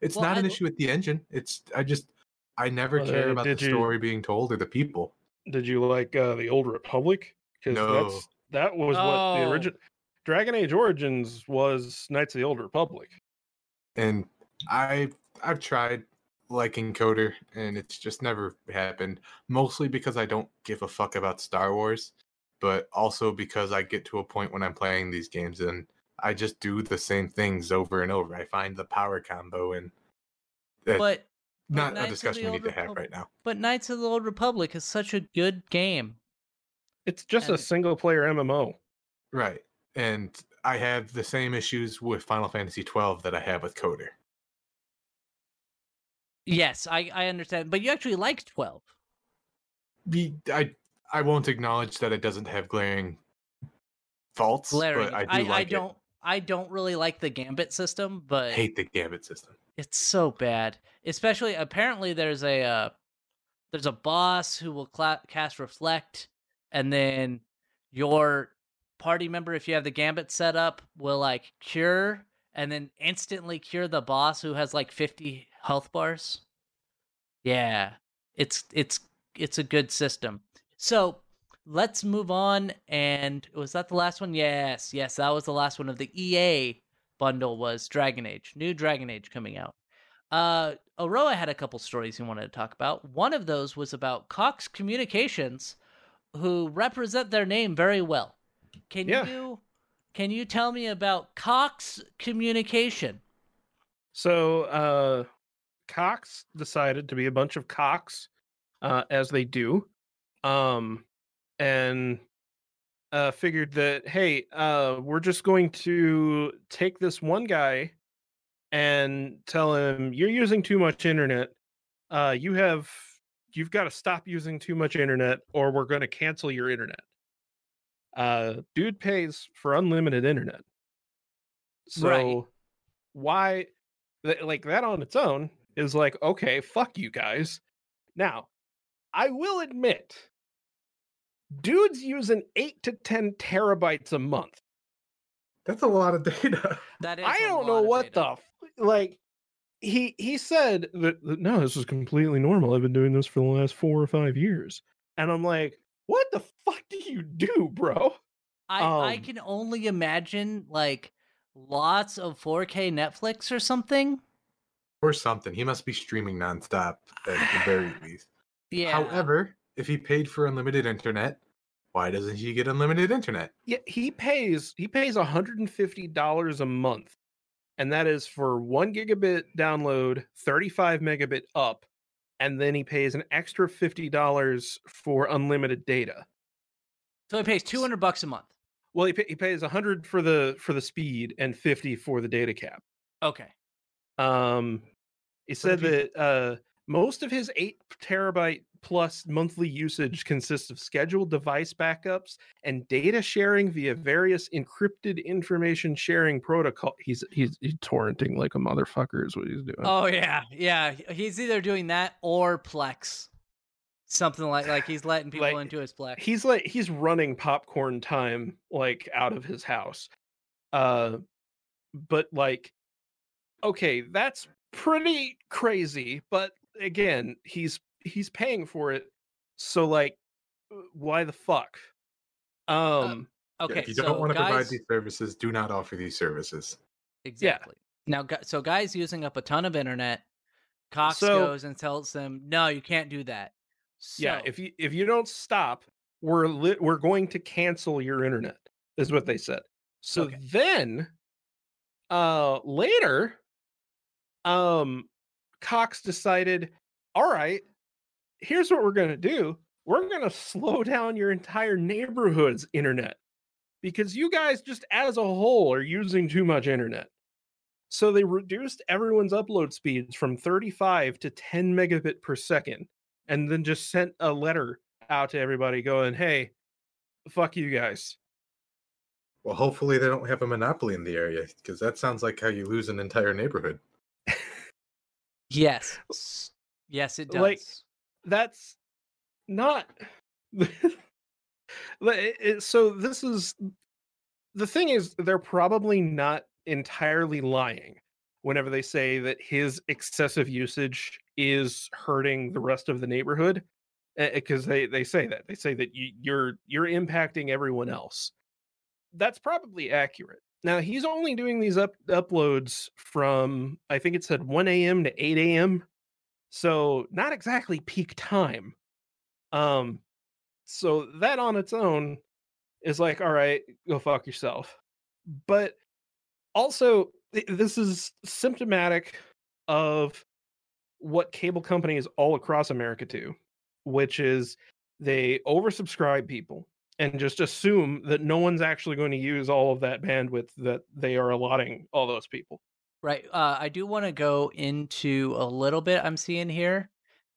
It's Well, not I an l- issue with the engine. It's I just I never Well, care uh, about the you- story being told or the people. Did you like uh, the Old Republic? Because No. that's that was what the Oh. original Dragon Age Origins was Knights of the Old Republic. and I I've tried liking KOTOR and it's just never happened. Mostly because I don't give a fuck about Star Wars, but also because I get to a point when I'm playing these games and I just do the same things over and over. I find the power combo and Uh, but not Knights a discussion we Old need to have right now. but Knights of the Old Republic is such a good game. It's just a single player MMO. Right. And I have the same issues with Final Fantasy 12 that I have with KOTOR. Yes, I I understand, but you actually like 12. The- I I won't acknowledge that it doesn't have glaring faults, Glaring. but I do I, like I don't I don't really like the gambit system, but Hate the Gambit system. it's so bad. Especially apparently there's a uh, there's a boss who will cla- cast reflect and then your party member if you have the gambit set up will like cure and then instantly cure the boss who has like 50 health bars. Yeah. It's it's it's a good system. So, let's move on and was that the last one? Yes. Yes, that was the last one of the EA bundle was Dragon Age. New Dragon Age coming out. Uh Aroa had a couple stories he wanted to talk about. One of those was about Cox Communications who represent their name very well. Can Yeah. you can you tell me about Cox Communication? So uh Cox decided to be a bunch of cocks, uh, as they do. Um and uh figured that hey, uh we're just going to take this one guy and tell him you're using too much internet. Uh you have you've got to stop using too much internet or we're going to cancel your internet. Uh dude pays for unlimited internet. So Right. why th- like that on its own is like okay fuck you guys now i will admit dudes using 8 to 10 terabytes a month That's a lot of data. That is I don't know what data. the f- like he he said that, that no this is completely normal i've been doing this for the last four or five years and i'm like what the fuck do you do bro I, I Um, can only imagine like lots of 4K Netflix or something. Or something. He must be streaming nonstop at the very least. Yeah. However, if he paid for unlimited internet, why doesn't he get unlimited internet? Yeah, he pays he pays $150 a month. And that is for 1 gigabit download, 35 megabit up, and then he pays an extra $50 for unlimited data. so he pays 200 bucks a month. Well, he, pa- he pays 100 for the for the speed and 50 for the data cap. Okay. Um he said that uh most of his 8 terabyte plus monthly usage consists of scheduled device backups and data sharing via various encrypted information sharing protocol. He's he's, he's torrenting like a motherfucker is what he's doing. Oh yeah. Yeah, he's either doing that or Plex. Something like like he's letting people Like, into his Plex. he's like he's running popcorn time like out of his house. Uh but like okay, that's pretty crazy, but again, he's he's paying for it. So like uh, why the fuck? Um Yeah, okay, if you so don't want to guys, provide these services, do not offer these services. exactly. Now, so guys using up a ton of internet, Cox So- goes and tells them, "No, you can't do that." yeah, if you if you don't stop, we're li- we're going to cancel your internet is what they said. So Okay. then uh later um Cox decided, "All right, here's what we're going to do. We're going to slow down your entire neighborhood's internet because you guys just as a whole are using too much internet." So they reduced everyone's upload speeds from 35 to 10 megabit per second and then just sent a letter out to everybody going, "Hey, fuck you guys." Well, hopefully they don't have a monopoly in the area because that sounds like how you lose an entire neighborhood. Yes, yes, it does. Like- That's not But it- it- so this is the thing is they're probably not entirely lying whenever they say that his excessive usage is hurting the rest of the neighborhood eh, eh, because they they say that. They say that you, you're you're impacting everyone else. That's probably accurate now he's only doing these up uploads from i think it said 1 a.m to 8 a.m so not exactly peak time. Um so that on its own is like all right go fuck yourself. But also th- this is symptomatic of what cable companies all across America do, which is they oversubscribe people and just assume that no one's actually going to use all of that bandwidth that they are allotting all those people. Right. Uh, I do want to go into a little bit I'm seeing here.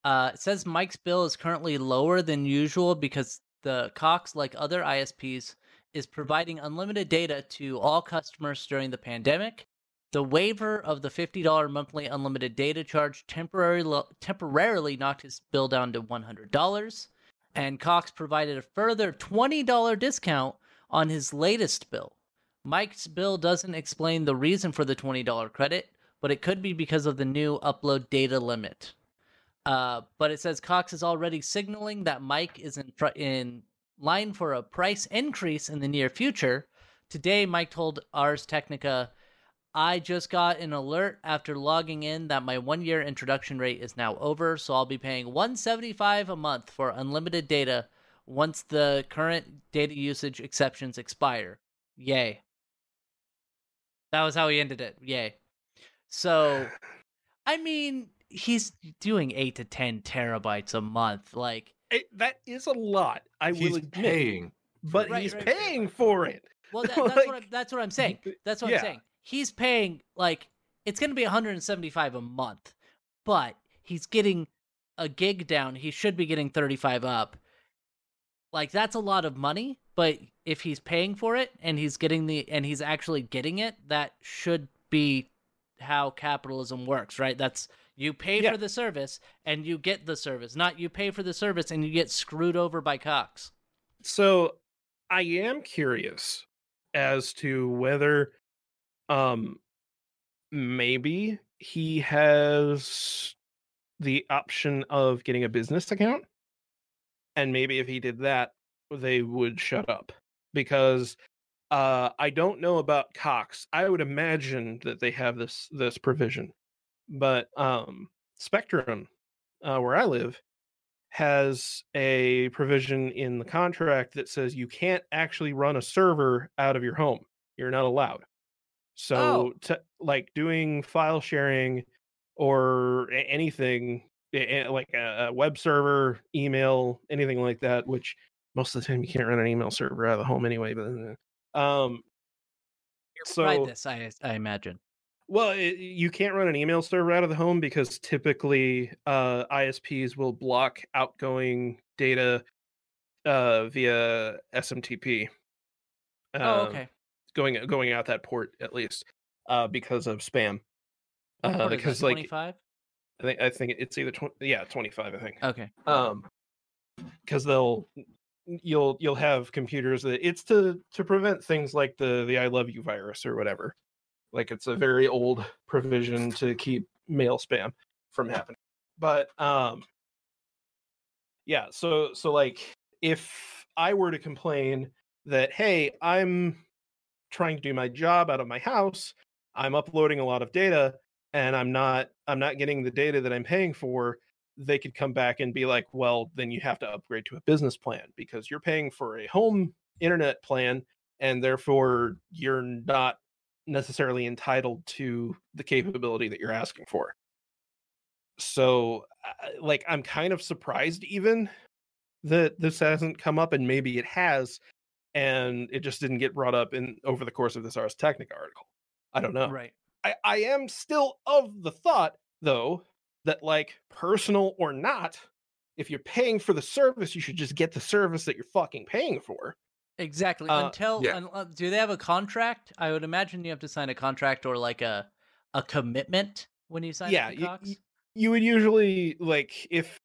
Uh, it says Mike's bill is currently lower than usual because the Cox, like other ISPs, is providing unlimited data to all customers during the pandemic. The waiver of the $50 monthly unlimited data charge temporarily temporarily knocked his bill down to $100, and Cox provided a further $20 discount on his latest bill. Mike's bill doesn't explain the reason for the $20 credit, but it could be because of the new upload data limit. Uh, but it says Cox is already signaling that Mike is in, fr- in line for a price increase in the near future. Today, Mike told Ars Technica, I just got an alert after logging in that my one year introduction rate is now over, so I'll be paying 175 a month for unlimited data once the current data usage exceptions expire. Yay. That was how he ended it. Yay. So, I mean, he's doing 8 to 10 terabytes a month. Like, It, that is a lot. I He's will admit, paying. but Right, he's right. paying for it. well, that, that's, what I'm, that's what I'm saying. That's what yeah. I'm saying. He's paying, like, it's going to be 175 a month, but he's getting a gig down. He should be getting 35 up. Like, that's a lot of money, but if he's paying for it and he's getting the, and he's actually getting it, that should be how capitalism works, right? That's, you pay Yeah. for the service and you get the service, not you pay for the service and you get screwed over by Cox. So I am curious as to whether um maybe he has the option of getting a business account and maybe if he did that they would shut up because uh I don't know about Cox. I would imagine that they have this this provision. But um Spectrum uh where I live has a provision in the contract that says you can't actually run a server out of your home. You're not allowed. So, Oh. to, like doing file sharing or anything like a, web server, email, anything like that, which most of the time you can't run an email server out of the home anyway. But um, Tried so this, I, I imagine. well, it, you can't run an email server out of the home because typically uh, ISPs will block outgoing data uh, via SMTP. Oh, um, okay. Going going out that port at least uh, because of spam. Uh, because like 25? I think I think it's either twenty yeah twenty five I think Okay. um because they'll you'll you'll have computers that it's to to prevent things like the the I love you virus or whatever. Like it's a very old provision to keep mail spam from happening. But um yeah, so so like if I were to complain that hey, I'm trying to do my job out of my house, I'm uploading a lot of data and I'm not I'm not getting the data that I'm paying for, they could come back and be like, well, then you have to upgrade to a business plan because you're paying for a home internet plan and therefore you're not necessarily entitled to the capability that you're asking for. So, like, I'm kind of surprised even that this hasn't come up, and maybe it has, and it just didn't get brought up in over the course of this Ars Technica article. I don't know. Right. I, I am still of the thought, though, that like personal or not, if you're paying for the service, you should just get the service that you're fucking paying for. Exactly. Uh, Until yeah. un- uh, do they have a contract? I would imagine you have to sign a contract or like a a commitment when you sign yeah, up to you, Cox. you would usually like if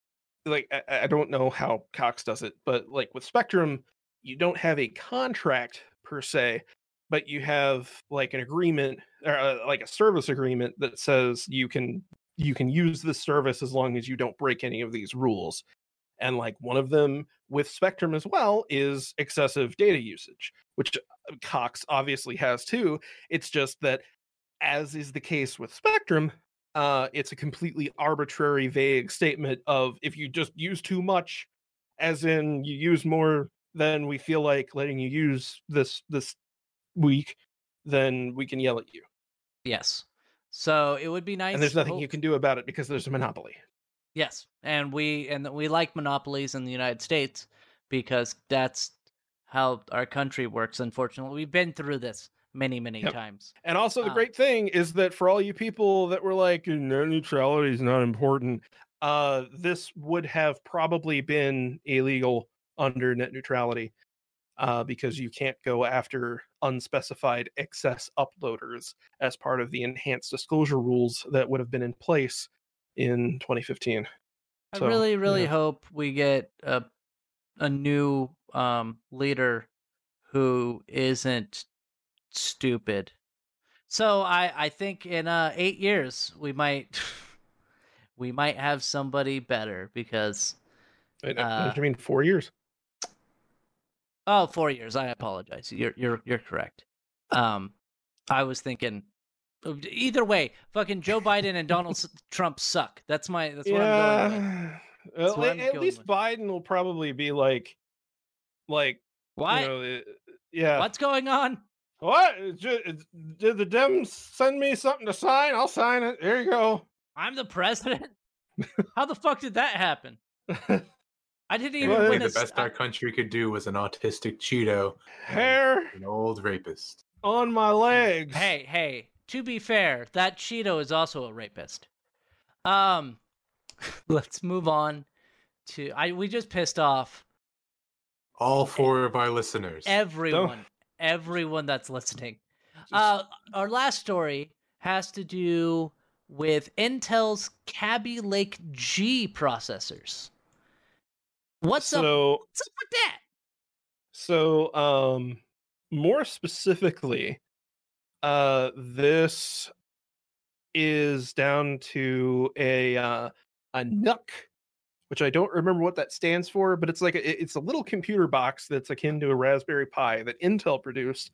like I, I don't know how Cox does it, but like with Spectrum, you don't have a contract per se, but you have like an agreement or uh, like a service agreement that says you can you can use this service as long as you don't break any of these rules. And like one of them with Spectrum as well is excessive data usage, which uh, Cox obviously has too. It's just that as is the case with Spectrum, uh, it's a completely arbitrary, vague statement of if you just use too much, as in you use more than we feel like letting you use this this week, then we can yell at you. Yes. So it would be nice. and there's nothing hope- you can do about it because there's a monopoly. Yes, and we and we like monopolies in the United States because that's how our country works. Unfortunately, we've been through this many, many Yep. times. And also, the Ah. great thing is that for all you people that were like, net neutrality is not important, uh, this would have probably been illegal under net neutrality uh, because you can't go after unspecified excess uploaders as part of the enhanced disclosure rules that would have been in place in 2015. I So, really, really yeah. hope we get a a new um leader who isn't stupid. So I I think in uh 8 years we might we might have somebody better because Wait, Uh, I mean, four years. Oh 4 years I apologize. You're you're you're correct. Um I was thinking either way, fucking Joe Biden and Donald Trump suck. That's my that's what I'm going with. yeah. Well, at I'm at going least with. Biden will probably be like, like, What? you know, uh, yeah. What's going on? What? It's ju- it's- Did the Dems send me something to sign? I'll sign it. There you go. I'm the president. How the fuck did that happen? I didn't even Well, Maybe win the a s- best I- our country could do was an autistic Cheeto, Hair an old rapist. on my legs. Hey, hey. To be fair, that Cheeto is also a rapist. Um, let's move on to I. We just pissed off All four of our listeners. everyone, everyone that's listening. Uh, our last story has to do with Intel's Kaby Lake G processors. What's up? so, What's up with that? so, um, more specifically, uh, this is down to a uh, a NUC, which I don't remember what that stands for, but it's like a, it's a little computer box that's akin to a Raspberry Pi that Intel produced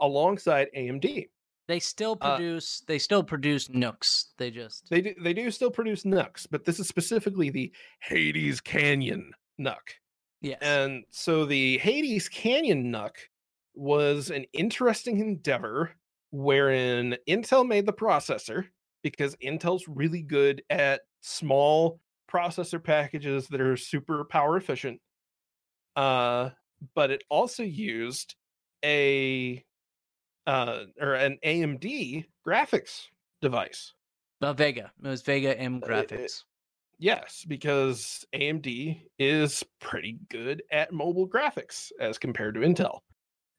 alongside AMD. They still Uh, produce. they still produce NUCs. They just. They do, they do still produce NUCs, but this is specifically the Hades Canyon NUC. yes. And so the Hades Canyon NUC was an interesting endeavor wherein Intel made the processor because Intel's really good at small processor packages that are super power efficient. Uh, but it also used a uh, or an AMD graphics device. Uh, Vega. It was Vega M Uh, graphics. Yes, because AMD is pretty good at mobile graphics as compared to Intel.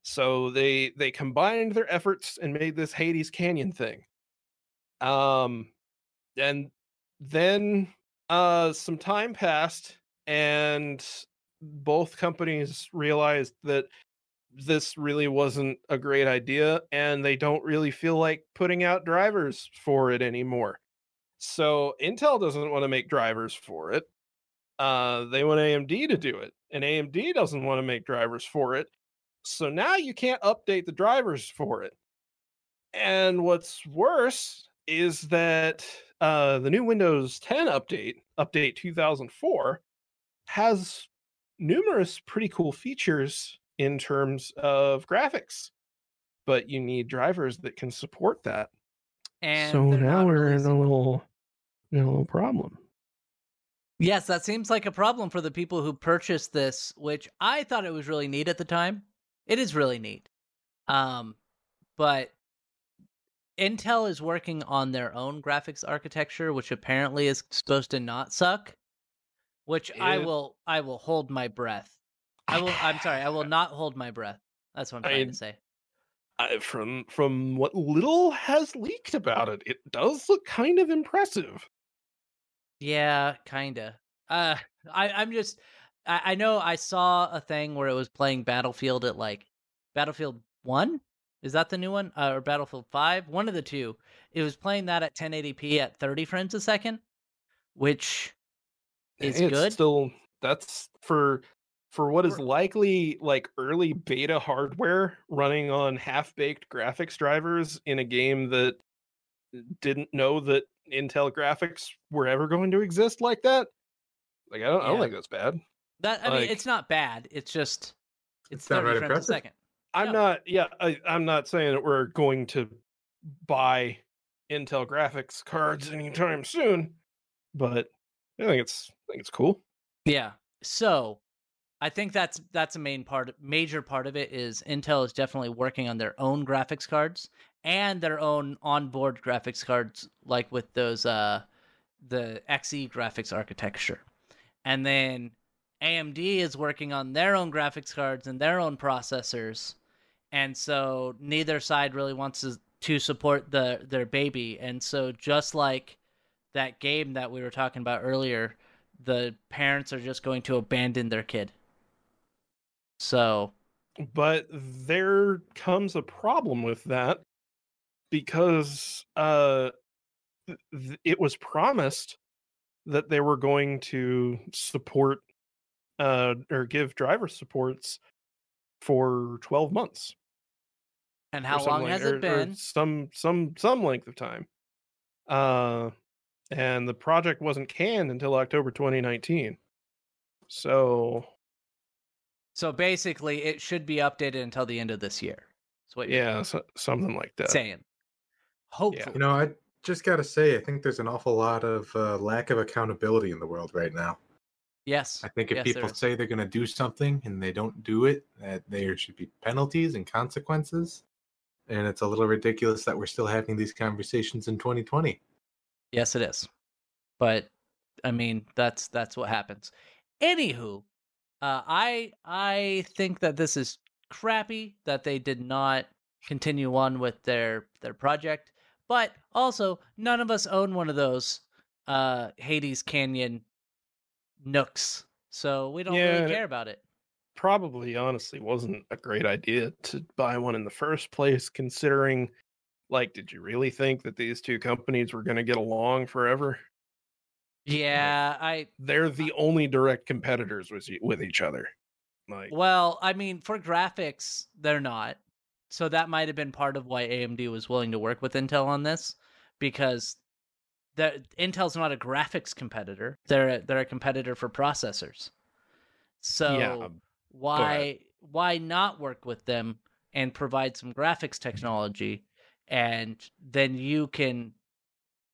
So they they combined their efforts and made this Hades Canyon thing. Um and then uh some time passed and both companies realized that this really wasn't a great idea and they don't really feel like putting out drivers for it anymore. So Intel doesn't want to make drivers for it. Uh, they want AMD to do it, and AMD doesn't want to make drivers for it. So now you can't update the drivers for it. And what's worse is that uh, the new Windows 10 update, update 2004, has numerous pretty cool features in terms of graphics, but you need drivers that can support that And so now we're releasing- in a little problem. Yes, that seems like a problem for the people who purchased this, which I thought it was really neat at the time. It is really neat. Um, but Intel is working on their own graphics architecture, which apparently is supposed to not suck. Which I will I will hold my breath. I will I'm sorry, I will not hold my breath. That's what I'm trying I- to say. I, from from what little has leaked about it, it does look kind of impressive. Yeah, kinda. Uh, I I'm just I, I know I saw a thing where it was playing Battlefield at like Battlefield One. Is that the new one uh, or Battlefield Five? One of the two. It was playing that at 1080p at 30 frames a second, which is it's good. Still, that's for for what is likely like early beta hardware running on half baked graphics drivers in a game that didn't know that Intel graphics were ever going to exist like that. Like I don't, I don't think that's bad. that I mean, it's not bad. It's just it's It's not 30 right frames a second. I'm No. not. Yeah, I, I'm not saying that we're going to buy Intel graphics cards anytime soon, but I think it's I think it's cool. Yeah. So I think that's that's a main part major part of it is Intel is definitely working on their own graphics cards and their own onboard graphics cards like with those uh the XE graphics architecture. And then AMD is working on their own graphics cards and their own processors. And so neither side really wants to, to support the their baby. And so just like that game that we were talking about earlier, the parents are just going to abandon their kid. So, But there comes a problem with that because uh th- it was promised that they were going to support uh or give driver supports for 12 months and how long has or- it been? some some some length of time uh and the project wasn't canned until october 2019 so So basically, it should be updated until the end of this year. That's what yeah so, something like that saying. Hopefully. You know, I just got to say, I think there's an awful lot of uh, lack of accountability in the world right now. yes. I think if Yes, people say they're going to do something and they don't do it, that there should be penalties and consequences. And it's a little ridiculous that we're still having these conversations in 2020. Yes, it is. But I mean, that's that's what happens. Anywho, uh, I I think that this is crappy that they did not continue on with their their project. But also, none of us own one of those uh, Hades Canyon NUCs, so we don't Yeah, really care about it. probably honestly wasn't a great idea to buy one in the first place considering like did you really think that these two companies were going to get along forever Yeah, I they're the only direct competitors with with each other like Well, I mean, for graphics, they're not. So that might have been part of why AMD was willing to work with Intel on this, because the Intel's not a graphics competitor. They're a, they're a competitor for processors. So yeah um, why why not work with them and provide some graphics technology, and then you can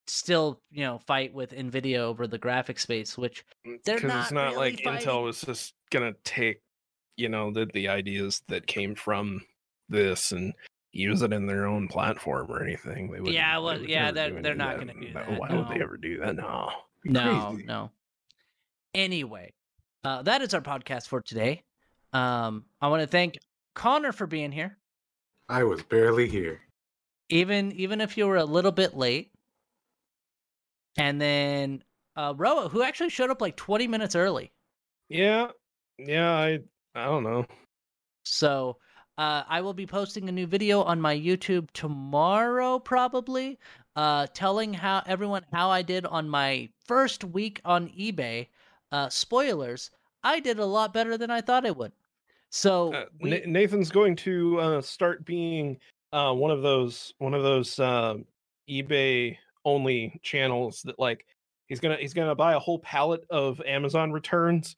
still you know fight with Nvidia over the graphics space, which they're because not it's not really like fighting. intel was just going to take you know the the ideas that came from this and use it in their own platform or anything they would Yeah, well, yeah, they're- they're not gonna do that, why would they ever do that no No, Crazy. no. Anyway, uh, that is our podcast for today. Um, I want to thank Connor for being here, I was barely here. even even if you were a little bit late. And then uh, Roa, who actually showed up like 20 minutes early. yeah yeah i i don't know So uh, I will be posting a new video on my YouTube tomorrow, probably, uh, telling how everyone how I did on my first week on eBay. Uh, spoilers: I did a lot better than I thought I would. So Uh, we, Nathan's going to uh, start being uh, one of those one of those uh, eBay only channels that like he's gonna he's gonna buy a whole pallet of Amazon returns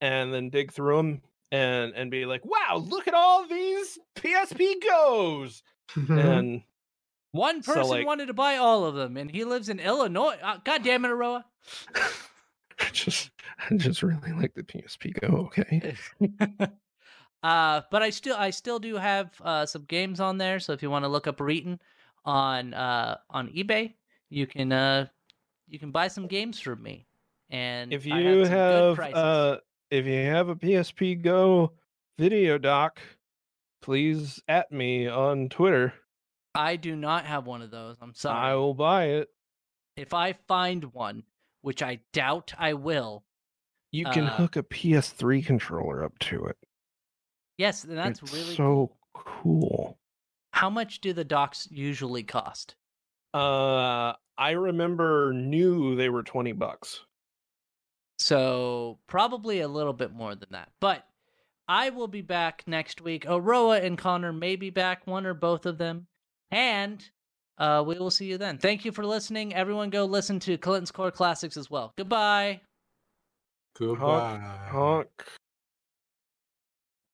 and then dig through them and and be like, wow, look at all these PSP goes and one so, person like- wanted to buy all of them, and he lives in Illinois. Uh, God damn it, Aroa! I just I just really like the PSP Go. Okay, uh, but I still I still do have uh, some games on there. So if you want to look up Reetin on uh, on eBay, you can uh, you can buy some games from me. And if you have prices. uh if you have a PSP Go video dock, please at me on Twitter. I do not have one of those. I'm sorry. I will buy it. If I find one, which I doubt I will, You can Uh, hook a PS3 controller up to it. yes, that's it's really so cool. cool. How much do the docks usually cost? Uh I remember knew they were 20 bucks. So probably a little bit more than that. But I will be back next week. Aroa and Connor may be back, one or both of them. And uh, we will see you then. Thank you for listening. Everyone go listen to Clinton's Core Classics as well. Goodbye. Goodbye. Honk.